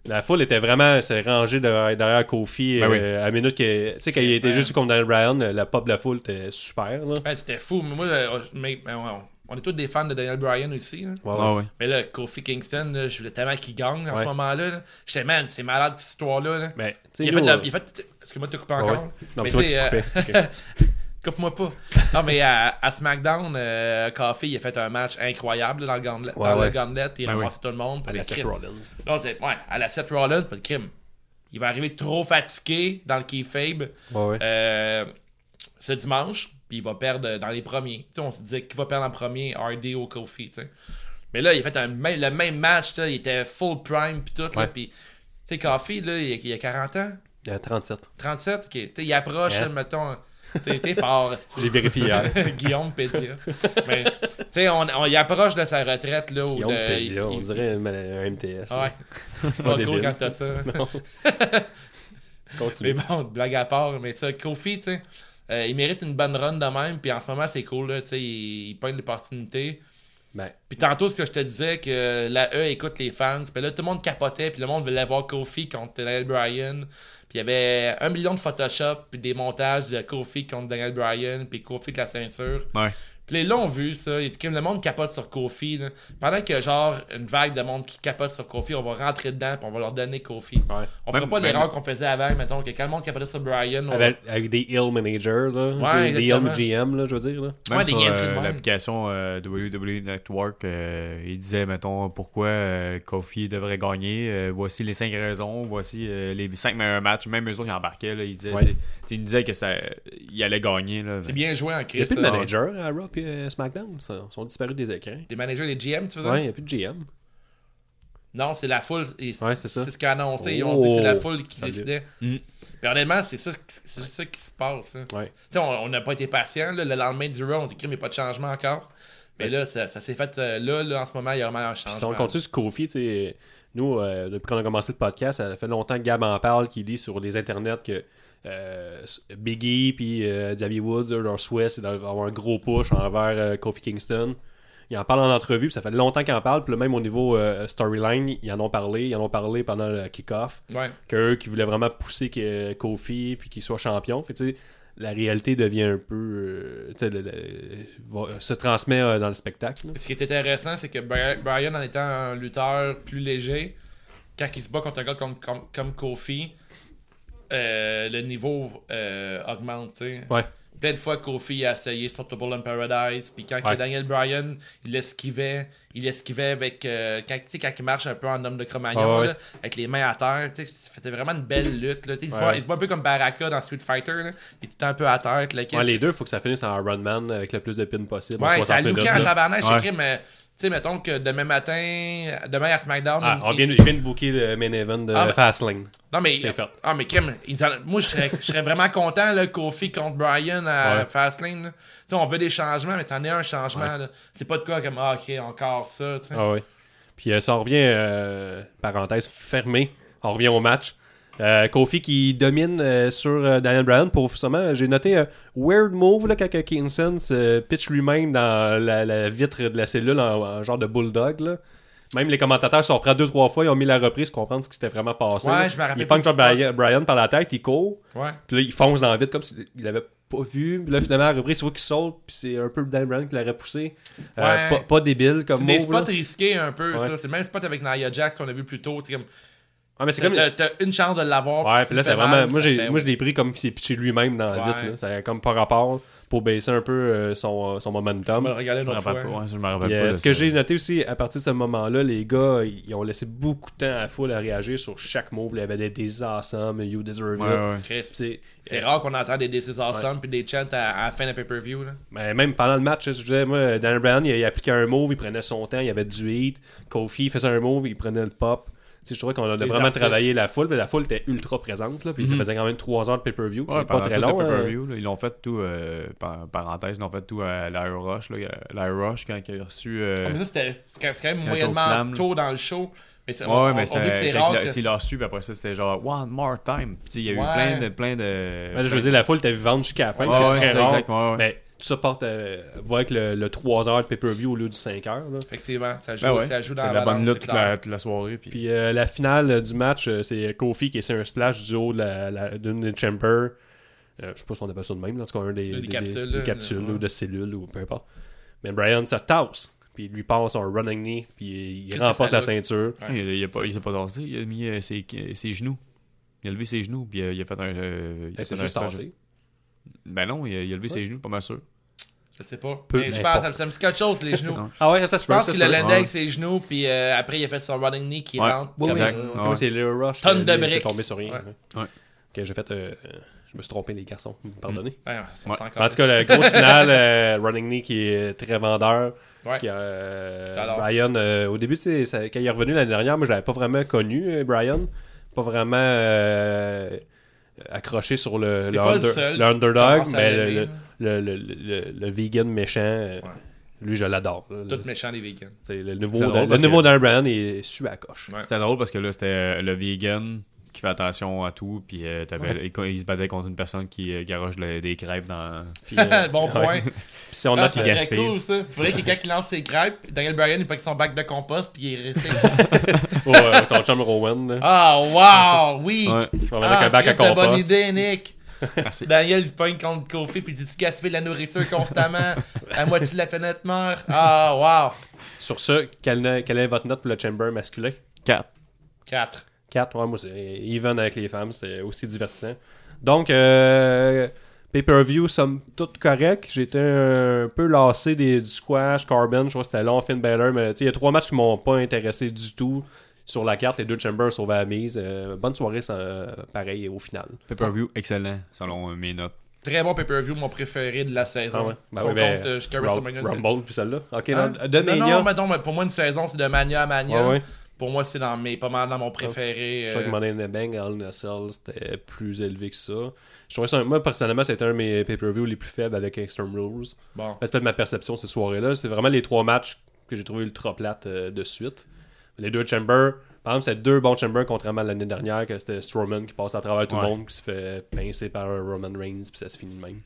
La foule était vraiment s'est rangée derrière, derrière Kofi Ben oui. euh, à la minute que. Tu sais, quand il était juste contre Daniel Bryan, la pop de la foule était super, là. Ouais, C'était fou. Mais moi, euh, mais, mais on, on est tous des fans de Daniel Bryan aussi. là. Ouais, ouais. Ah ouais. Mais là, Kofi Kingston, là, je voulais tellement qu'il gagne en Ouais. ce moment-là. là. J'étais, man, c'est malade cette histoire-là. là. Ben, Il a fait, de la- euh, il a fait. Excuse-moi de te couper Ouais. encore. Non, Mais c'est moi tu qui. Coupe-moi pas. Non, mais à, à SmackDown, euh, Coffee, il a fait un match incroyable là, dans le gauntlet. Ouais, dans ouais. le gauntlet, il a Ben ramassé tout le monde. à la le Seth. Rollins. Non, c'est, ouais, à la Seth Rollins, pas de crime. Il va arriver trop fatigué dans le keyfabe Ouais, ouais. euh, ce dimanche, puis il va perdre dans les premiers. Tu sais, on se disait qu'il va perdre en premier, RD ou Kofi, tu sais. Mais là, il a fait un, le même match, il était full prime, puis tout, là, puis... Tu sais, Kofi, là, il a, il a 40 ans, Il a 37. 37, ok. Tu sais, il approche, là, mettons... T'es fort. J'ai vérifié hier. Guillaume Pédia. Mais, tu sais, on, on y approche de sa retraite, là. Guillaume de- Pédia, il- on il- dirait un, un MTS. Ouais. C'est pas pas cool débile. quand t'as ça. Non. Mais Continue. bon, blague à part, mais ça, Kofi, tu sais, euh, il mérite une bonne run de même, puis en ce moment, c'est cool, là, tu sais, il, il pogne l'opportunité. Ben, Puis tantôt, ce que je te disais, que la E écoute les fans, puis là, tout le monde capotait, puis le monde voulait voir Kofi contre Daniel Bryan. Il y avait un million de Photoshop, puis des montages de Kofi contre Daniel Bryan, puis Kofi avec la ceinture. Puis les l'ont vu, ça. Il dit que le monde capote sur Kofi. là. Pendant que, genre, une vague de monde qui capote sur Kofi, on va rentrer dedans, puis on va leur donner Kofi. ouais. On fera Même- pas même- l'erreur qu'on faisait avant, mettons, que quand le monde capotait sur on va- Avec, avec des ill managers, là. Ouais, des ill. GM, là, je veux dire, là. Même Ouais, des sur euh, l'application euh, WWE Network, euh, il disait, mettons, pourquoi euh, Kofi devrait gagner. Euh, voici les cinq raisons, voici euh, les cinq meilleurs matchs. Même eux autres, ils embarquaient. Là, il, disait, Ouais. tu sais, tu sais, il disait que ça, il allait gagner. Là, C'est bien joué en Il n'y crise. a plus de ça. manager à Raw et euh, SmackDown. Ça- Ils sont disparus des écrans. Des managers, des GM, tu veux dire? Ouais, il n'y a plus de GM. Non, c'est la foule. Ouais, c'est ça. C'est ce qu'a annoncé. Ils ont dit que c'est la Oh, foule qui décidait. Mm. Puis honnêtement, c'est ça, c'est ça qui se passe. hein. Ouais. Tu sais, on n'a pas été patient. Le lendemain du Raw, on dit qu'il n'y a pas de changement encore. Mais là, ça, ça s'est fait euh, là, là, en ce moment, il y a vraiment un Puis si changement. on continue sur Kofi, tu sais, nous, euh, depuis qu'on a commencé le podcast, ça fait longtemps que Gab en parle, qui dit sur les internets que euh, Biggie puis euh, Xavier Woods, leur souhait, c'est d'avoir un gros push envers euh, Kofi Kingston. Ils en parlent en entrevue, puis ça fait longtemps qu'ils en parlent, puis même au niveau euh, storyline, ils en ont parlé, ils en ont parlé pendant le kick-off, Ouais. qu'eux qui voulaient vraiment pousser que Kofi puis qu'il soit champion. Fait tu sais, la réalité devient un peu. euh, tu sais, le- le- va- se transmet euh, dans le spectacle. là. Ce qui est intéressant, c'est que Bri- Brian, en étant un lutteur plus léger, quand il se bat contre un gars comme, comme, comme Kofi, euh, le niveau euh, augmente, tu sais. Ouais. Plein de fois, Kofi a essayé Sortable in Paradise, puis quand Ouais. que Daniel Bryan, il esquivait, il esquivait avec, euh, quand, tu sais, quand il marche un peu en homme de Cro-Magnon, Ouais, là, avec les mains à terre, tu sais, c'était vraiment une belle lutte, là, tu sais, il, se bat, un peu comme Baraka dans Street Fighter, là. il était un peu à terre, Ouais, les deux, il faut que ça finisse en runman avec le plus de pins possible. Ouais, 60 ça a looké en là. tabarnak, j'écris, mais sais, mettons que demain matin, demain à SmackDown. Ah, on vient, vient de booker le main event de Ah, Fastlane. Non, mais. c'est fait. Ah, mais Kim, moi, je serais, je serais vraiment content, là, Kofi contre Brian à Ouais. Fastlane. Tu sais, on veut des changements, mais c'en est un changement. C'est pas de quoi comme, ah, ok, encore ça, tu sais. Ah oui. Puis euh, ça revient, euh, parenthèse fermée, on revient au match. Euh, Kofi qui domine euh, sur euh, Daniel Bryan pour justement, j'ai noté un weird move là, quand Kingston se pitch lui-même dans la, la vitre de la cellule en, en genre de bulldog. Là. Même les commentateurs sont prêts deux, trois fois, ils ont mis la reprise pour comprendre ce qui s'était vraiment passé. Ouais, je me rappelle Il Brian, Brian par la tête, il court, Ouais. puis là il fonce dans la vitre comme s'il avait pas vu. Puis là finalement, la reprise, tu vois qu'il saute, puis c'est un peu Daniel Bryan qui l'aurait poussé. Euh, Ouais. pas, pas débile comme C'est des spots risqués un peu, Ouais. ça. C'est le même spot avec Nia Jax qu'on a vu plus tôt. comme, Ouais, mais c'est T'as comme. t'as- une chance de l'avoir. Ouais, puis là, c'est vraiment. mal, moi, j'ai, fait- moi, je l'ai pris comme s'il s'est pitché lui-même dans la Ouais. vitre. Là. Ça a comme pas rapport pour baisser un peu euh, son, son momentum. Je me autre rappelle fois. pas. ouais, je me rappelle Puis, pas. euh, de ce que j'ai noté aussi, à partir de ce moment-là, les gars, ils, ont laissé beaucoup de temps à la foule à réagir sur chaque move. Il y avait des, des awesome, you deserve Ouais, it. ouais. C'est rare qu'on entend des This is awesome puis des chants à, à la fin d'un pay-per-view. Là. Ben, même pendant le match, je disais, moi, Daniel Bryan, il, il appliquait un move, il prenait son temps, il y avait du heat. Kofi faisait un move, il prenait le pop. Sais, je trouvais qu'on a vraiment artistes. travaillé la foule, mais la foule était ultra présente. Là, puis ça Mhm. faisait quand même 3 heures de pay-per-view, Ouais, pas très long. hein. là, ils l'ont fait tout, euh, par- parenthèse, ils l'ont fait tout à l'Air Rush. là. L'Air Rush, quand il a reçu. euh, Ah, mais ça, c'était quand même moyennement tôt dans le show. Mais c'est- Ouais, on, mais c'est rare il a- que il l'a reçu, puis après ça, c'était genre One more time. Puis il y a eu plein de. Plein de Ben, je veux dire, la foule était vivante jusqu'à la fin. Ouais, c'est ouais, très rare. exact. Mais tout ça porte euh, va avec le, le 3 heures de pay-per-view au lieu du 5 heures. là. Effectivement, ça joue, Ben ouais, ça joue c'est dans de la bonne balance, lutte c'est toute la, toute la soirée. Puis... Puis euh, la finale euh, du match, euh, c'est Kofi qui essaie un splash du haut de la, la- d'une des chambers. Euh, je sais pas si on appelle ça de même, là, en tout cas, un des, Des des- capsules, des capsules ouais. ou de cellules ou peu importe. Mais Brian se tasse, puis il lui passe un running knee, puis il remporte la ça ceinture. Il, a- il a pas, il s'est pas dansé, il a mis euh, ses, ses genoux. Il a levé ses genoux, puis euh, il a fait un. euh, il fait un juste tassé. Ben non, il a, il a levé ses genoux, pas mal sûr. Je sais pas. Peu mais je importe. pense, ça, ça me dit quelque chose, les genoux. Ah ouais, ça se Je peut. pense qu'il a landé Ouais. avec ses genoux, puis euh, après, il a fait son running knee qui Ouais. rentre. Oui. Exact. euh, Ouais. c'est le rush. Tonne de briques. tombé sur rien. Ouais. Ouais. Ok, j'ai fait. euh, je me suis trompé des garçons. Pardonnez. Ça, En tout cas, la grosse finale, euh, Running Knee qui est très vendeur. Ouais. Qui a, euh, J'adore. Brian, euh, au début, tu sais, ça- quand il est revenu l'année dernière, moi, je l'avais pas vraiment connu, euh, Brian. Pas vraiment euh, accroché sur le, le, le seul underdog, mais le, là. le, le, le- le vegan méchant, euh, Ouais. lui, je l'adore. Tout Le, méchant, les vegans. le nouveau, le nouveau que- Dan Brian est su à coche. Ouais. C'était drôle parce que là, c'était euh, le vegan qui fait attention à tout, puis euh, t'avais- il, il se battait contre une personne qui euh, garoche le- des crêpes dans. Puis, euh, bon point. puis si on Ah, note serait gaspille. cool, ça. Faudrait que quelqu'un qui lance ses crêpes, Daniel Bryan, il prend son bac de compost, puis il est resté. Ouais, son chum Rowan. là. Ah, wow, oui. Ouais. Il se promène avec Ah, un bac à bonne idée, Nick. Merci. Daniel, il se pogne contre Kofi, puis il dit Tu gaspilles de la nourriture constamment? À moitié de la fenêtre meurt. Ah, wow. Sur ce, quelle, quelle est votre note pour le chamber masculin? 4. 4. 4, ouais, moi c'est even avec les femmes, c'était aussi divertissant. Donc, euh, pay-per-view, somme toute correct. J'étais un peu lassé des, du squash, Carbon, je crois que c'était long, Finn Balor, mais tu sais, il y a trois matchs qui m'ont pas intéressé du tout sur la carte. Les deux chambers sauvaient la mise. Euh, bonne soirée, ça, euh, pareil, au final. Pay-per-view, excellent, selon mes notes. Très bon pay-per-view, mon préféré de la saison. Ah ouais? Ben oui, ben, compte, euh, Rumble, puis celle-là. Ok, Hein? de non, Mania. non, mais non, mais pour moi, une saison, c'est de Mania à Mania. Ouais, ouais? Pour moi, c'est dans mes, pas mal dans mon préféré. Je crois que euh, Money in the Bank, Hell in a Cell, c'était plus élevé que ça. Je trouvais ça, moi, personnellement, c'était un de mes pay-per-view les plus faibles avec Extreme Rules. Bon. C'est peut-être ma perception ces soirées-là. C'est vraiment les trois matchs que j'ai trouvé ultra plates euh, de suite. Les deux Chamber, par exemple, c'est deux bons Chamber, contrairement à l'année dernière, que c'était Strowman qui passe à travers tout Ouais. le monde, qui se fait pincer par Roman Reigns, puis ça se finit de même.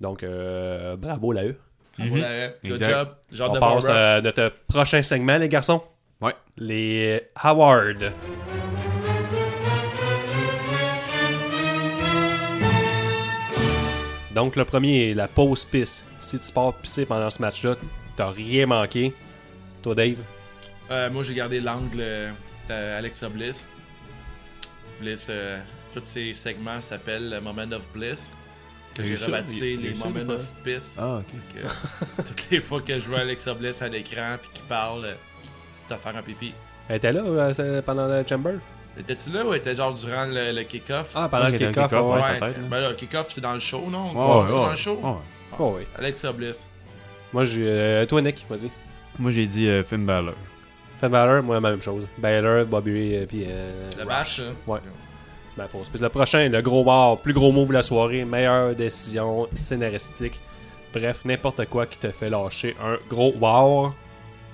Donc, euh, bravo là eux. Bravo, Larry. Good Exact. job. Genre On de passe à notre prochain segment, les garçons. Ouais. Les Howard. Donc, le premier est la pause pisse. Si tu pars pisser pendant ce match-là, t'as rien manqué. Toi, Dave? Euh, moi, j'ai gardé l'angle euh, d'Alexa Bliss. Bliss, euh, tous ces segments s'appellent le Moment of Bliss. Que j'ai rebaptisé les Moments of Piss. Ah, ok. Que toutes les fois que je vois Alexa Bliss à l'écran puis qu'il parle, c'est à faire un pipi. Elle était là euh, pendant le Chamber? Étais-tu là ou était genre durant le, le kick-off? Ah, pendant Ouais, le kick-off. kick-off, ouais. ouais. peut-être. Ben là, le kick-off, c'est dans le show, non? Ouais, c'est ouais, dans le show? ouais. Oh, oui. Alexa Bliss. Moi, j'ai. euh, toi, Nick, vas-y. Moi, j'ai dit euh, Finn Balor. Finn Balor, moi, la même chose. Balor, Bobby, et puis. Euh, Le Rush. match, hein? Ouais. Ben, pause. Puis le prochain, le gros bar, plus gros move de la soirée, meilleure décision scénaristique. Bref, n'importe quoi qui te fait lâcher un gros wow.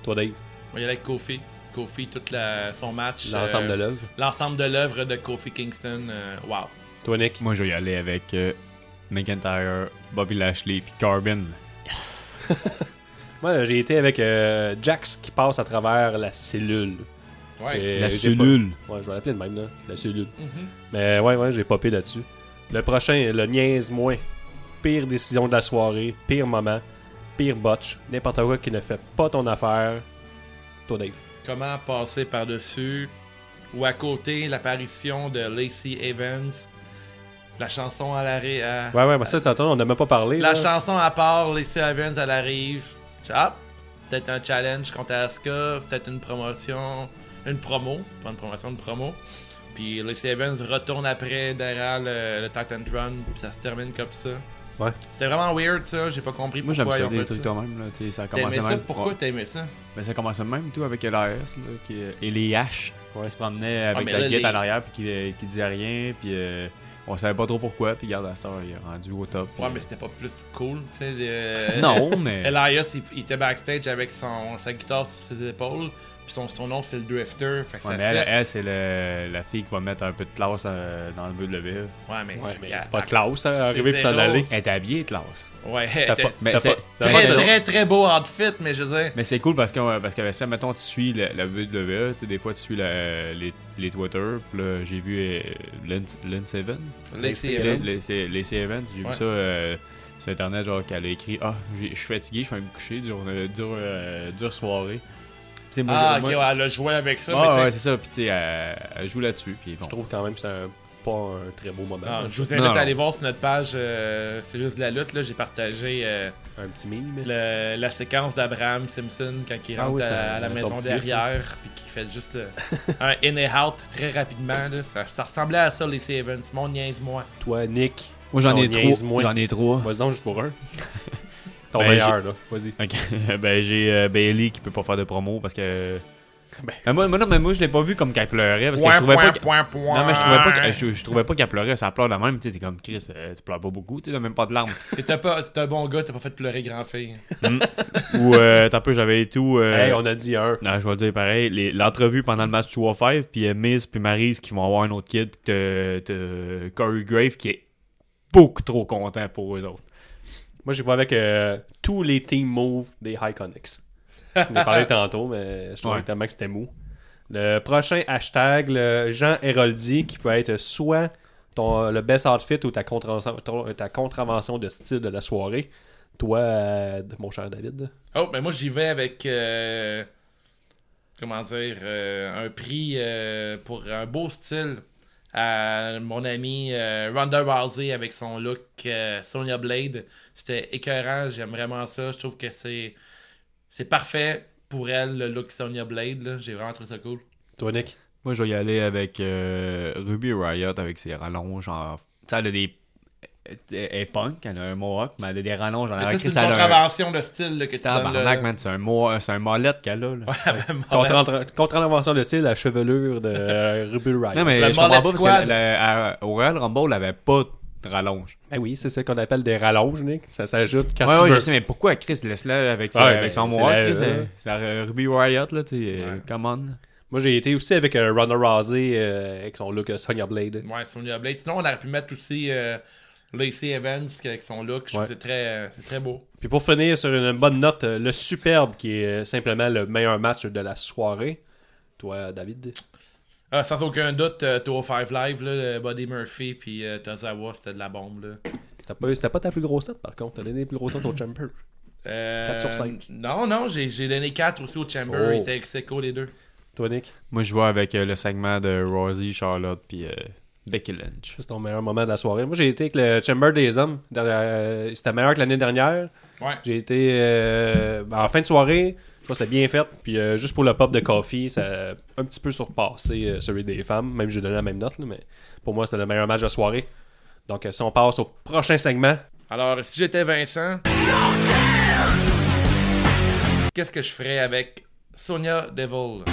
Toi, Dave, On y allait avec Kofi. Kofi, tout la, son match. l'ensemble euh, de l'œuvre. L'ensemble de l'œuvre de Kofi Kingston. euh, wow. Toi, Nick? Moi, je vais y aller avec euh, McIntyre, Bobby Lashley, puis Corbin. Moi, j'ai été avec euh, Jax qui passe à travers la cellule. Ouais. La cellule. pas- Ouais, je vais l'appeler de même, là. La cellule. Mhm. Mais ouais, ouais, j'ai popé là-dessus. Le prochain, le niaise moins. Pire décision de la soirée, pire moment, pire botch, n'importe quoi qui ne fait pas ton affaire. Toi, Dave. Comment passer par-dessus ou à côté l'apparition de Lacey Evans. La chanson à l'arrêt. à- Ouais, ouais, mais ça, tantôt, on n'a même pas parlé. La là. chanson à part, Lacey Evans, elle arrive. Ah, peut-être un challenge contre Asuka, peut-être une promotion, une promo, pas une promotion, une promo. Puis Lacey Evans retourne après derrière le, le Titan Throne, puis ça se termine comme ça. Ouais. C'était vraiment weird ça, j'ai pas compris Moi, j'aime pourquoi ils ça, ont des fait trucs ça. quand même. Là, tu sais, ça a T'aimais commencé ça? même. Pourquoi Ouais. t'aimais ça? Ben, ça commençait même tout avec Elias là, qui, et les H qui se promenaient avec mais sa là, guette les- à l'arrière puis qui, euh, qui disait rien puis euh, on savait pas trop pourquoi puis regarde à cette heure il est rendu au top Ouais, mais c'était pas plus cool, tu sais. le- euh, non mais Elias, il, il était backstage avec son, sa guitare sur ses épaules, puis son, son nom c'est le Drifter. Fait que Ouais, ça mais elle, fait... elle, c'est la fille qui va mettre un peu de classe euh, dans le WWE. Ouais, mais, Ouais, mais elle- c'est pas classe, hein, arriver puis s'en aller. Elle est habillée classe. Ouais, pas- Mais c'est- t'as très, très, très beau outfit, mais je veux dire. Mais c'est cool parce que, parce que ça, mettons, tu suis la, la WWE, tu sais, des fois tu suis la- les, les Twitter, puis là j'ai vu euh, Lindsay Evans. Lacey Evans. Lacey Evans, j'ai Ouais. vu ça euh, sur internet, genre qu'elle a écrit Ah, je suis fatigué, je vais me coucher, dure, euh, dure, euh, dure soirée. Moi, Ah, ok, ouais, elle a joué avec ça. Ah, mais ouais, c'est ça, puis tu sais, elle, elle joue là-dessus, puis bon. Je trouve quand même que c'est un- pas un très beau moment. Ah, je vous invite non. à aller voir sur notre page euh, C'est juste de la lutte. là J'ai partagé euh, Un petit mime. le- la séquence d'Abraham Simpson quand il Ah rentre oui, à, la maison derrière puis qui fait juste euh, un in et out très rapidement. Là. Ça, ça ressemblait à ça, les Evans. Mon niaise-moi. Toi, Nick. Moi j'en ai trois. J'en ai trois. Vas-y donc juste pour un. Ton Ben, meilleur, là. Vas-y. Ok. ben j'ai euh, Bailey qui peut pas faire de promo parce que. Ben. Ben, moi, moi, non, mais moi je l'ai pas vu comme qu'elle pleurait parce que Point, je trouvais point, pas. point, point. Non mais je trouvais pas je, je trouvais pas qu'elle pleurait, ça pleure de même, tu sais, t'es comme Chris, euh, tu pleures pas beaucoup, tu sais, t'as même pas de larmes. T'étais pas- t'es un bon gars, t'as pas fait pleurer grand-fille. Ou euh, t'as peu j'avais tout. euh, Hey, on a dit un. Non, je vais le dire pareil, les- l'entrevue pendant le match 2-5, puis euh, Miz puis Maryse qui vont avoir un autre kid, puis t'as t'as Corey Grave qui est beaucoup trop content pour eux autres. Moi, j'ai pas avec euh, tous les team moves des Iconics. On en a parlé tantôt, mais je trouvais Ouais. tellement que c'était mou. Le prochain hashtag, le Jean Héroldi, qui peut être soit ton, le best outfit ou ta, contravention- ton- ta contravention de style de la soirée. Toi, euh, mon cher David. Oh, mais moi j'y vais avec. euh, comment dire Un prix pour un beau style à mon ami Ronda Rousey avec son look Sonya Blade. C'était écœurant, j'aime vraiment ça. Je trouve que c'est. C'est parfait pour elle, le look Sonya Blade. là. J'ai vraiment trouvé ça cool. Toi, Nick? Moi, je vais y aller avec euh, Ruby Riot avec ses rallonges. Genre, tu sais, elle a des. elle est punk, elle a un mohawk, mais elle a des rallonges c'est une contravention de style là, que tu. Tabarnak, là. man, c'est un, un molette qu'elle a, là. Contre- Contre-invention de style, la chevelure de euh, Ruby Riot. Non, mais Le je comprends pas parce que Royal Rumble, elle avait pas de rallonge. Ben oui, c'est ça qu'on appelle des rallonges, Nick. Ça s'ajoute quand Ouais, tu ouais, veux. je sais, mais pourquoi Chris laisse-la avec, son- Ouais, avec ben, son la- Chris? c'est- C'est la Ruby Riot, là, tu sais. euh, Come on. Moi, j'ai été aussi avec euh, Ronda Rousey euh, avec son look euh, Sonya Blade. Ouais, Sonya Blade. Sinon, on aurait pu mettre aussi euh, Lacey Evans qui- avec son look. Je Ouais. très, euh, c'est très beau. Puis pour finir sur une bonne note, euh, le superbe qui est euh, simplement le meilleur match de la soirée. Toi, David? Ah, sans aucun doute, euh, 205 Live, là, le Buddy Murphy puis euh, Tozawa, c'était de la bombe. Là. T'as pas, c'était pas ta plus grosse note par contre. T'as donné les plus grosses notes au Chamber. Euh, 4 sur 5. Non, non, j'ai j'ai donné 4 aussi au Chamber. Oh. Il était ex les deux. Toi, Nick? Moi, je vois avec euh, le segment de Rosie, Charlotte, puis euh, Becky Lynch. C'est ton meilleur moment de la soirée. Moi, j'ai été avec le Chamber des Hommes. Euh, C'était meilleur que l'année dernière. Ouais. J'ai été euh, en fin de soirée. Je crois que c'était bien fait. Puis euh, juste pour le pop de coffee, ça a un petit peu surpassé euh, celui des femmes. Même j'ai donné la même note. mais pour moi, c'était le meilleur match de la soirée. Donc, euh, si on passe au prochain segment, Alors, si j'étais Vincent, qu'est-ce que je ferais avec Sonia Devil?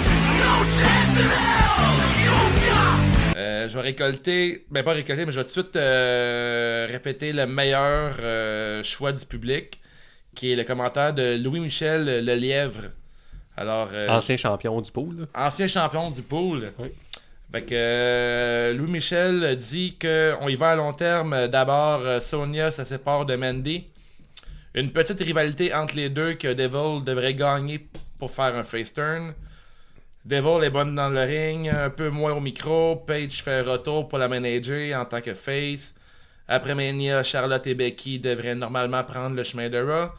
Je vais récolter, ben pas récolter, mais je vais tout de suite répéter le meilleur choix du public, qui est le commentaire de Louis-Michel Lelièvre. Alors, euh, ancien champion du pool. ancien champion du pool. Oui. Fait que euh, Louis Michel dit qu'on y va à long terme. D'abord, euh, Sonia se sépare de Mandy. Une petite rivalité entre les deux que Devil devrait gagner pour faire un face turn. Devil est bonne dans le ring, un peu moins au micro. Paige fait un retour pour la manager en tant que face. Après Mania, Charlotte et Becky devraient normalement prendre le chemin de Raw.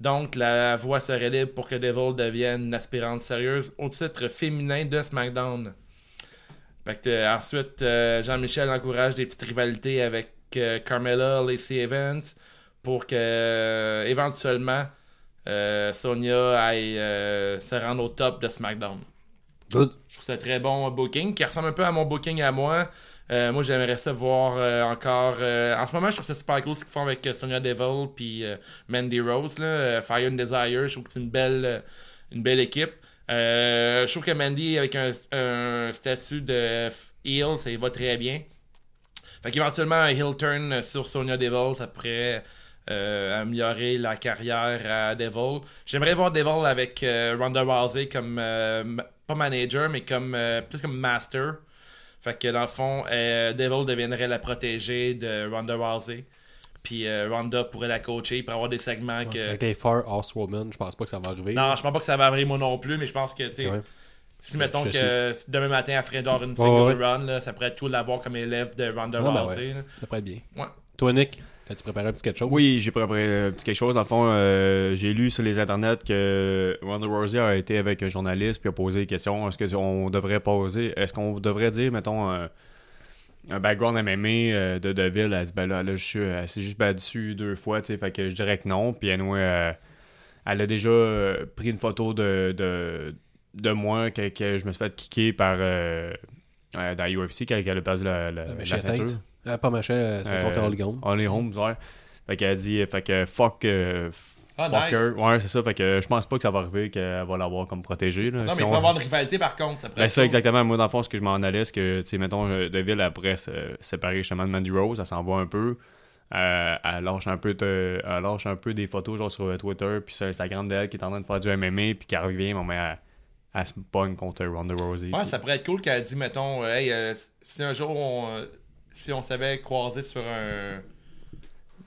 Donc, la voie serait libre pour que Devil devienne une aspirante sérieuse au titre féminin de SmackDown. Fait que, euh, ensuite, euh, Jean-Michel encourage des petites rivalités avec euh, Carmella, Lacey Evans pour que, éventuellement, Sonia aille se rendre au top de SmackDown. Good. Je trouve ça très bon booking, qui ressemble un peu à mon booking à moi. Euh, moi, j'aimerais ça voir euh, encore. euh, en ce moment, je trouve ça super cool ce qu'ils font avec Sonia Devil puis Mandy Rose. Là, Fire and Desire, je trouve que c'est une belle, une belle équipe. Je trouve que Mandy, avec un, statut de heel, ça y va très bien. Fait qu'éventuellement, un heel turn sur Sonia Devil, ça pourrait améliorer la carrière à Devil. J'aimerais voir Devil avec Ronda Rousey comme, pas manager, mais comme plus comme master. Fait que dans le fond, euh, Devil deviendrait la protégée de Ronda Rousey. Puis euh, Ronda pourrait la coacher pour avoir des segments que. Avec les Four Horsewomen, je pense pas que ça va arriver. Non, je pense pas que ça va arriver moi non plus, mais je pense que, tu sais, Ouais. si mettons que demain matin elle ferait genre une single ouais. run, là, ça pourrait être cool d'avoir comme élève de Ronda ben Rousey. Ça pourrait être bien. Ouais. Toi, Nick, as-tu préparé un petit quelque chose? Oui, j'ai préparé un petit quelque chose. Dans le fond, euh, j'ai lu sur les internets que Ronda Rousey a été avec un journaliste puis a posé des questions. Est-ce qu'on devrait poser, est-ce qu'on devrait dire, mettons, un, un background MMA euh, de Deville? Elle dit, ben là, là je suis, elle s'est juste battue deux fois, tu sais, fait que je dirais que non. Puis anyway, euh, elle a déjà euh, pris une photo de, de, de moi que, que je me suis fait kicker par euh, euh, dans UFC quand elle a perdu la, la, La tête. Ah, pas machin, euh, c'est Euh, contre Holly Holm. Holly Holmes, ouais. Fait qu'elle dit, fait que fuck, euh, Ah, fuck nice. Ouais, c'est ça. Fait que je pense pas que ça va arriver qu'elle va l'avoir comme protégée. Là. Non, Si mais il on- peut avoir une rivalité par contre. Ça Ben, ça, exactement. Moi, dans le fond, ce que je m'en allais, c'est que, tu sais, mettons, euh, Deville, après se séparer justement de Mandy Rose, elle s'en va un peu. Euh, elle, lâche un peu de- elle lâche un peu des photos, genre sur euh, Twitter, puis sur Instagram d'elle, qui est en train de faire du MMA, puis qui revient, mais elle, elle se pogne contre Ronda Rousey. Ouais, puis- ça pourrait être cool qu'elle dit, mettons, euh, hey, euh, si un jour on, euh, si on savait croiser sur un.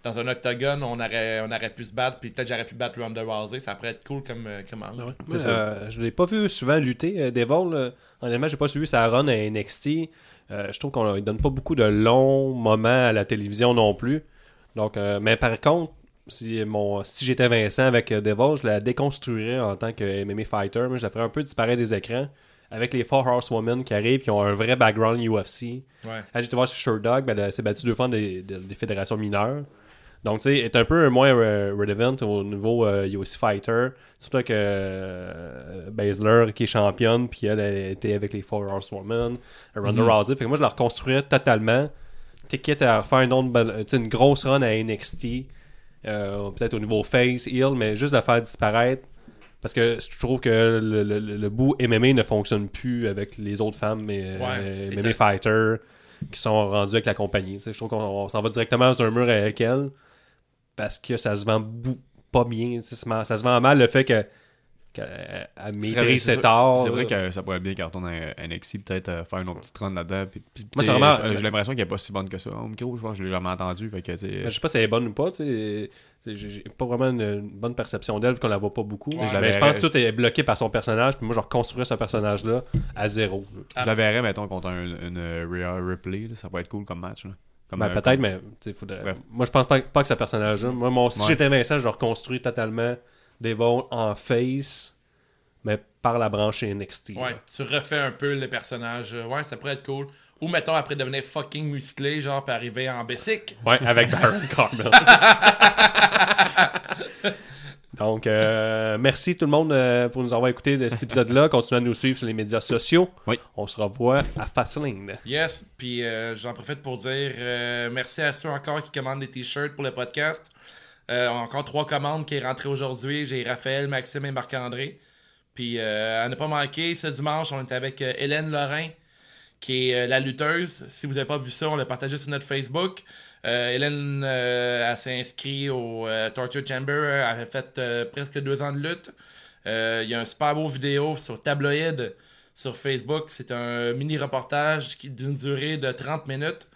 Dans un octogone, on aurait, on aurait pu se battre, puis peut-être j'aurais pu battre Ronda Rousey. Ça pourrait être cool comme, euh, comme. Moi, euh, je l'ai pas vu souvent lutter, euh, Devil. là. Honnêtement, j'ai pas suivi sa run à NXT. Euh, je trouve qu'on ne donne pas beaucoup de longs moments à la télévision non plus. Donc, euh, mais par contre, si, mon, si j'étais Vincent avec Devil, je la déconstruirais en tant que MMA fighter. mais je la ferais un peu disparaître des écrans. Avec les Four Horsewomen qui arrivent, qui ont un vrai background UFC. Ouais. Là, j'étais voir sur Sherdog, ben, elle s'est battue deux fois des, des, des fédérations mineures. Donc, tu sais, elle est un peu moins euh, relevant au niveau euh, UFC Fighter. Surtout que euh, Baszler, qui est championne, puis elle, elle était avec les Four Horsewomen, Ronda Mhm. Rousey. Fait que moi, je la reconstruirais totalement. t'es quitte à refaire une, autre une grosse run à NXT, euh, peut-être au niveau face, heel, mais juste de la faire disparaître. Parce que je trouve que le, le- le- bout MMA ne fonctionne plus avec les autres femmes mais, euh, Ouais. MMA fighters qui sont rendus avec la compagnie. Je trouve qu'on on s'en va directement sur un mur avec elle parce que ça se vend pas bien. tu sais, Ça se vend- ça se vend mal le fait que qu'elle elle maîtrise C'est cet art. C'est vrai que ça pourrait être bien qu'elle retourne à NXT, peut-être euh, faire une autre petite run là-dedans. Moi, c'est vraiment- J'ai j'ai l'impression qu'elle est pas si bonne que ça. Au micro, je que je l'ai jamais entendu. Fait que, Ben, je sais pas si elle est bonne ou pas, J'ai pas vraiment une, une bonne perception d'elle vu qu'on la voit pas beaucoup. Ouais. Je mais pense que tout est bloqué par son personnage, puis moi je reconstruirais ce personnage-là à zéro. je la verrais, mettons, contre un, une euh, Rhea Ripley. là, ça pourrait être cool comme match. Là. Ben, euh, peut-être, comme- mais faudrait... Moi je pense pas, pas que ce personnage-là. Moi, mon, si Ouais. j'étais Vincent, je reconstruis totalement Devon en face, mais par la branche NXT. Ouais, là. tu refais un peu le personnage. euh, Ouais, ça pourrait être cool. Ou mettons après devenir fucking musclé, genre, puis arriver en basic. Ouais, avec Baron Corbin. Donc, euh, merci tout le monde euh, pour nous avoir écouté de cet épisode-là. Continuez à nous suivre sur les médias sociaux. Oui. On se revoit à Fastlane. Yes, puis euh, j'en profite pour dire euh, merci à ceux encore qui commandent des t-shirts pour le podcast. Euh, encore trois commandes qui est rentrées aujourd'hui. J'ai Raphaël, Maxime et Marc-André. Puis euh, à ne pas manquer, ce dimanche, on est avec euh, Hélène Lorrain, qui est euh, la lutteuse. Si vous n'avez pas vu ça, on l'a partagé sur notre Facebook. Hélène, s'est inscrite au Torture Chamber. Elle a fait presque deux ans de lutte. Il y a un super beau vidéo sur Tabloïd sur Facebook. C'est un mini reportage d'une durée de 30 minutes.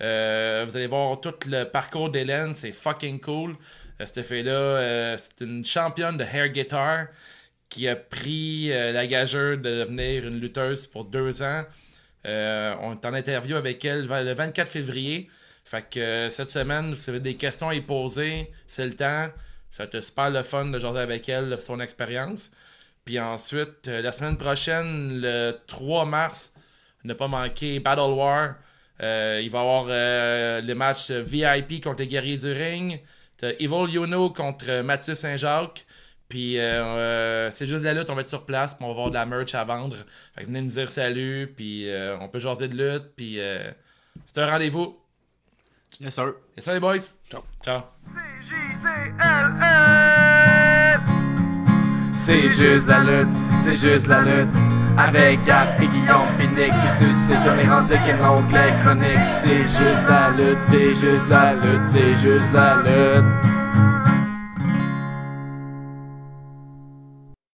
Euh, vous allez voir tout le parcours d'Hélène, c'est fucking cool. Euh, cette fille-là, euh, c'est une championne de hair guitar qui a pris la gageure de devenir une lutteuse pour deux ans. On est en interview avec elle le 24 février. Fait que cette semaine, si vous avez des questions à y poser, c'est le temps. Ça être super le fun de jaser avec elle son expérience. Puis ensuite, la semaine prochaine, le 3 mars, ne pas manquer Battle War. Euh, il va y avoir euh, les matchs de VIP contre les guerriers du ring. T'as Evil Yuno contre Mathieu Saint-Jacques. Puis euh, euh, c'est juste de la lutte, on va être sur place, puis on va avoir de la merch à vendre. Fait que venez nous dire salut, puis euh, on peut jaser de lutte, puis euh, c'est un rendez-vous. Yes, sir. Et ça les boys. Ciao. Ciao. C'est juste la lutte, c'est juste la lutte. Avec Gap et Guillaume pis Nick qui suscite comme les rendus qu'un onglet chronique. C'est juste la lutte, c'est juste la lutte, c'est juste la lutte.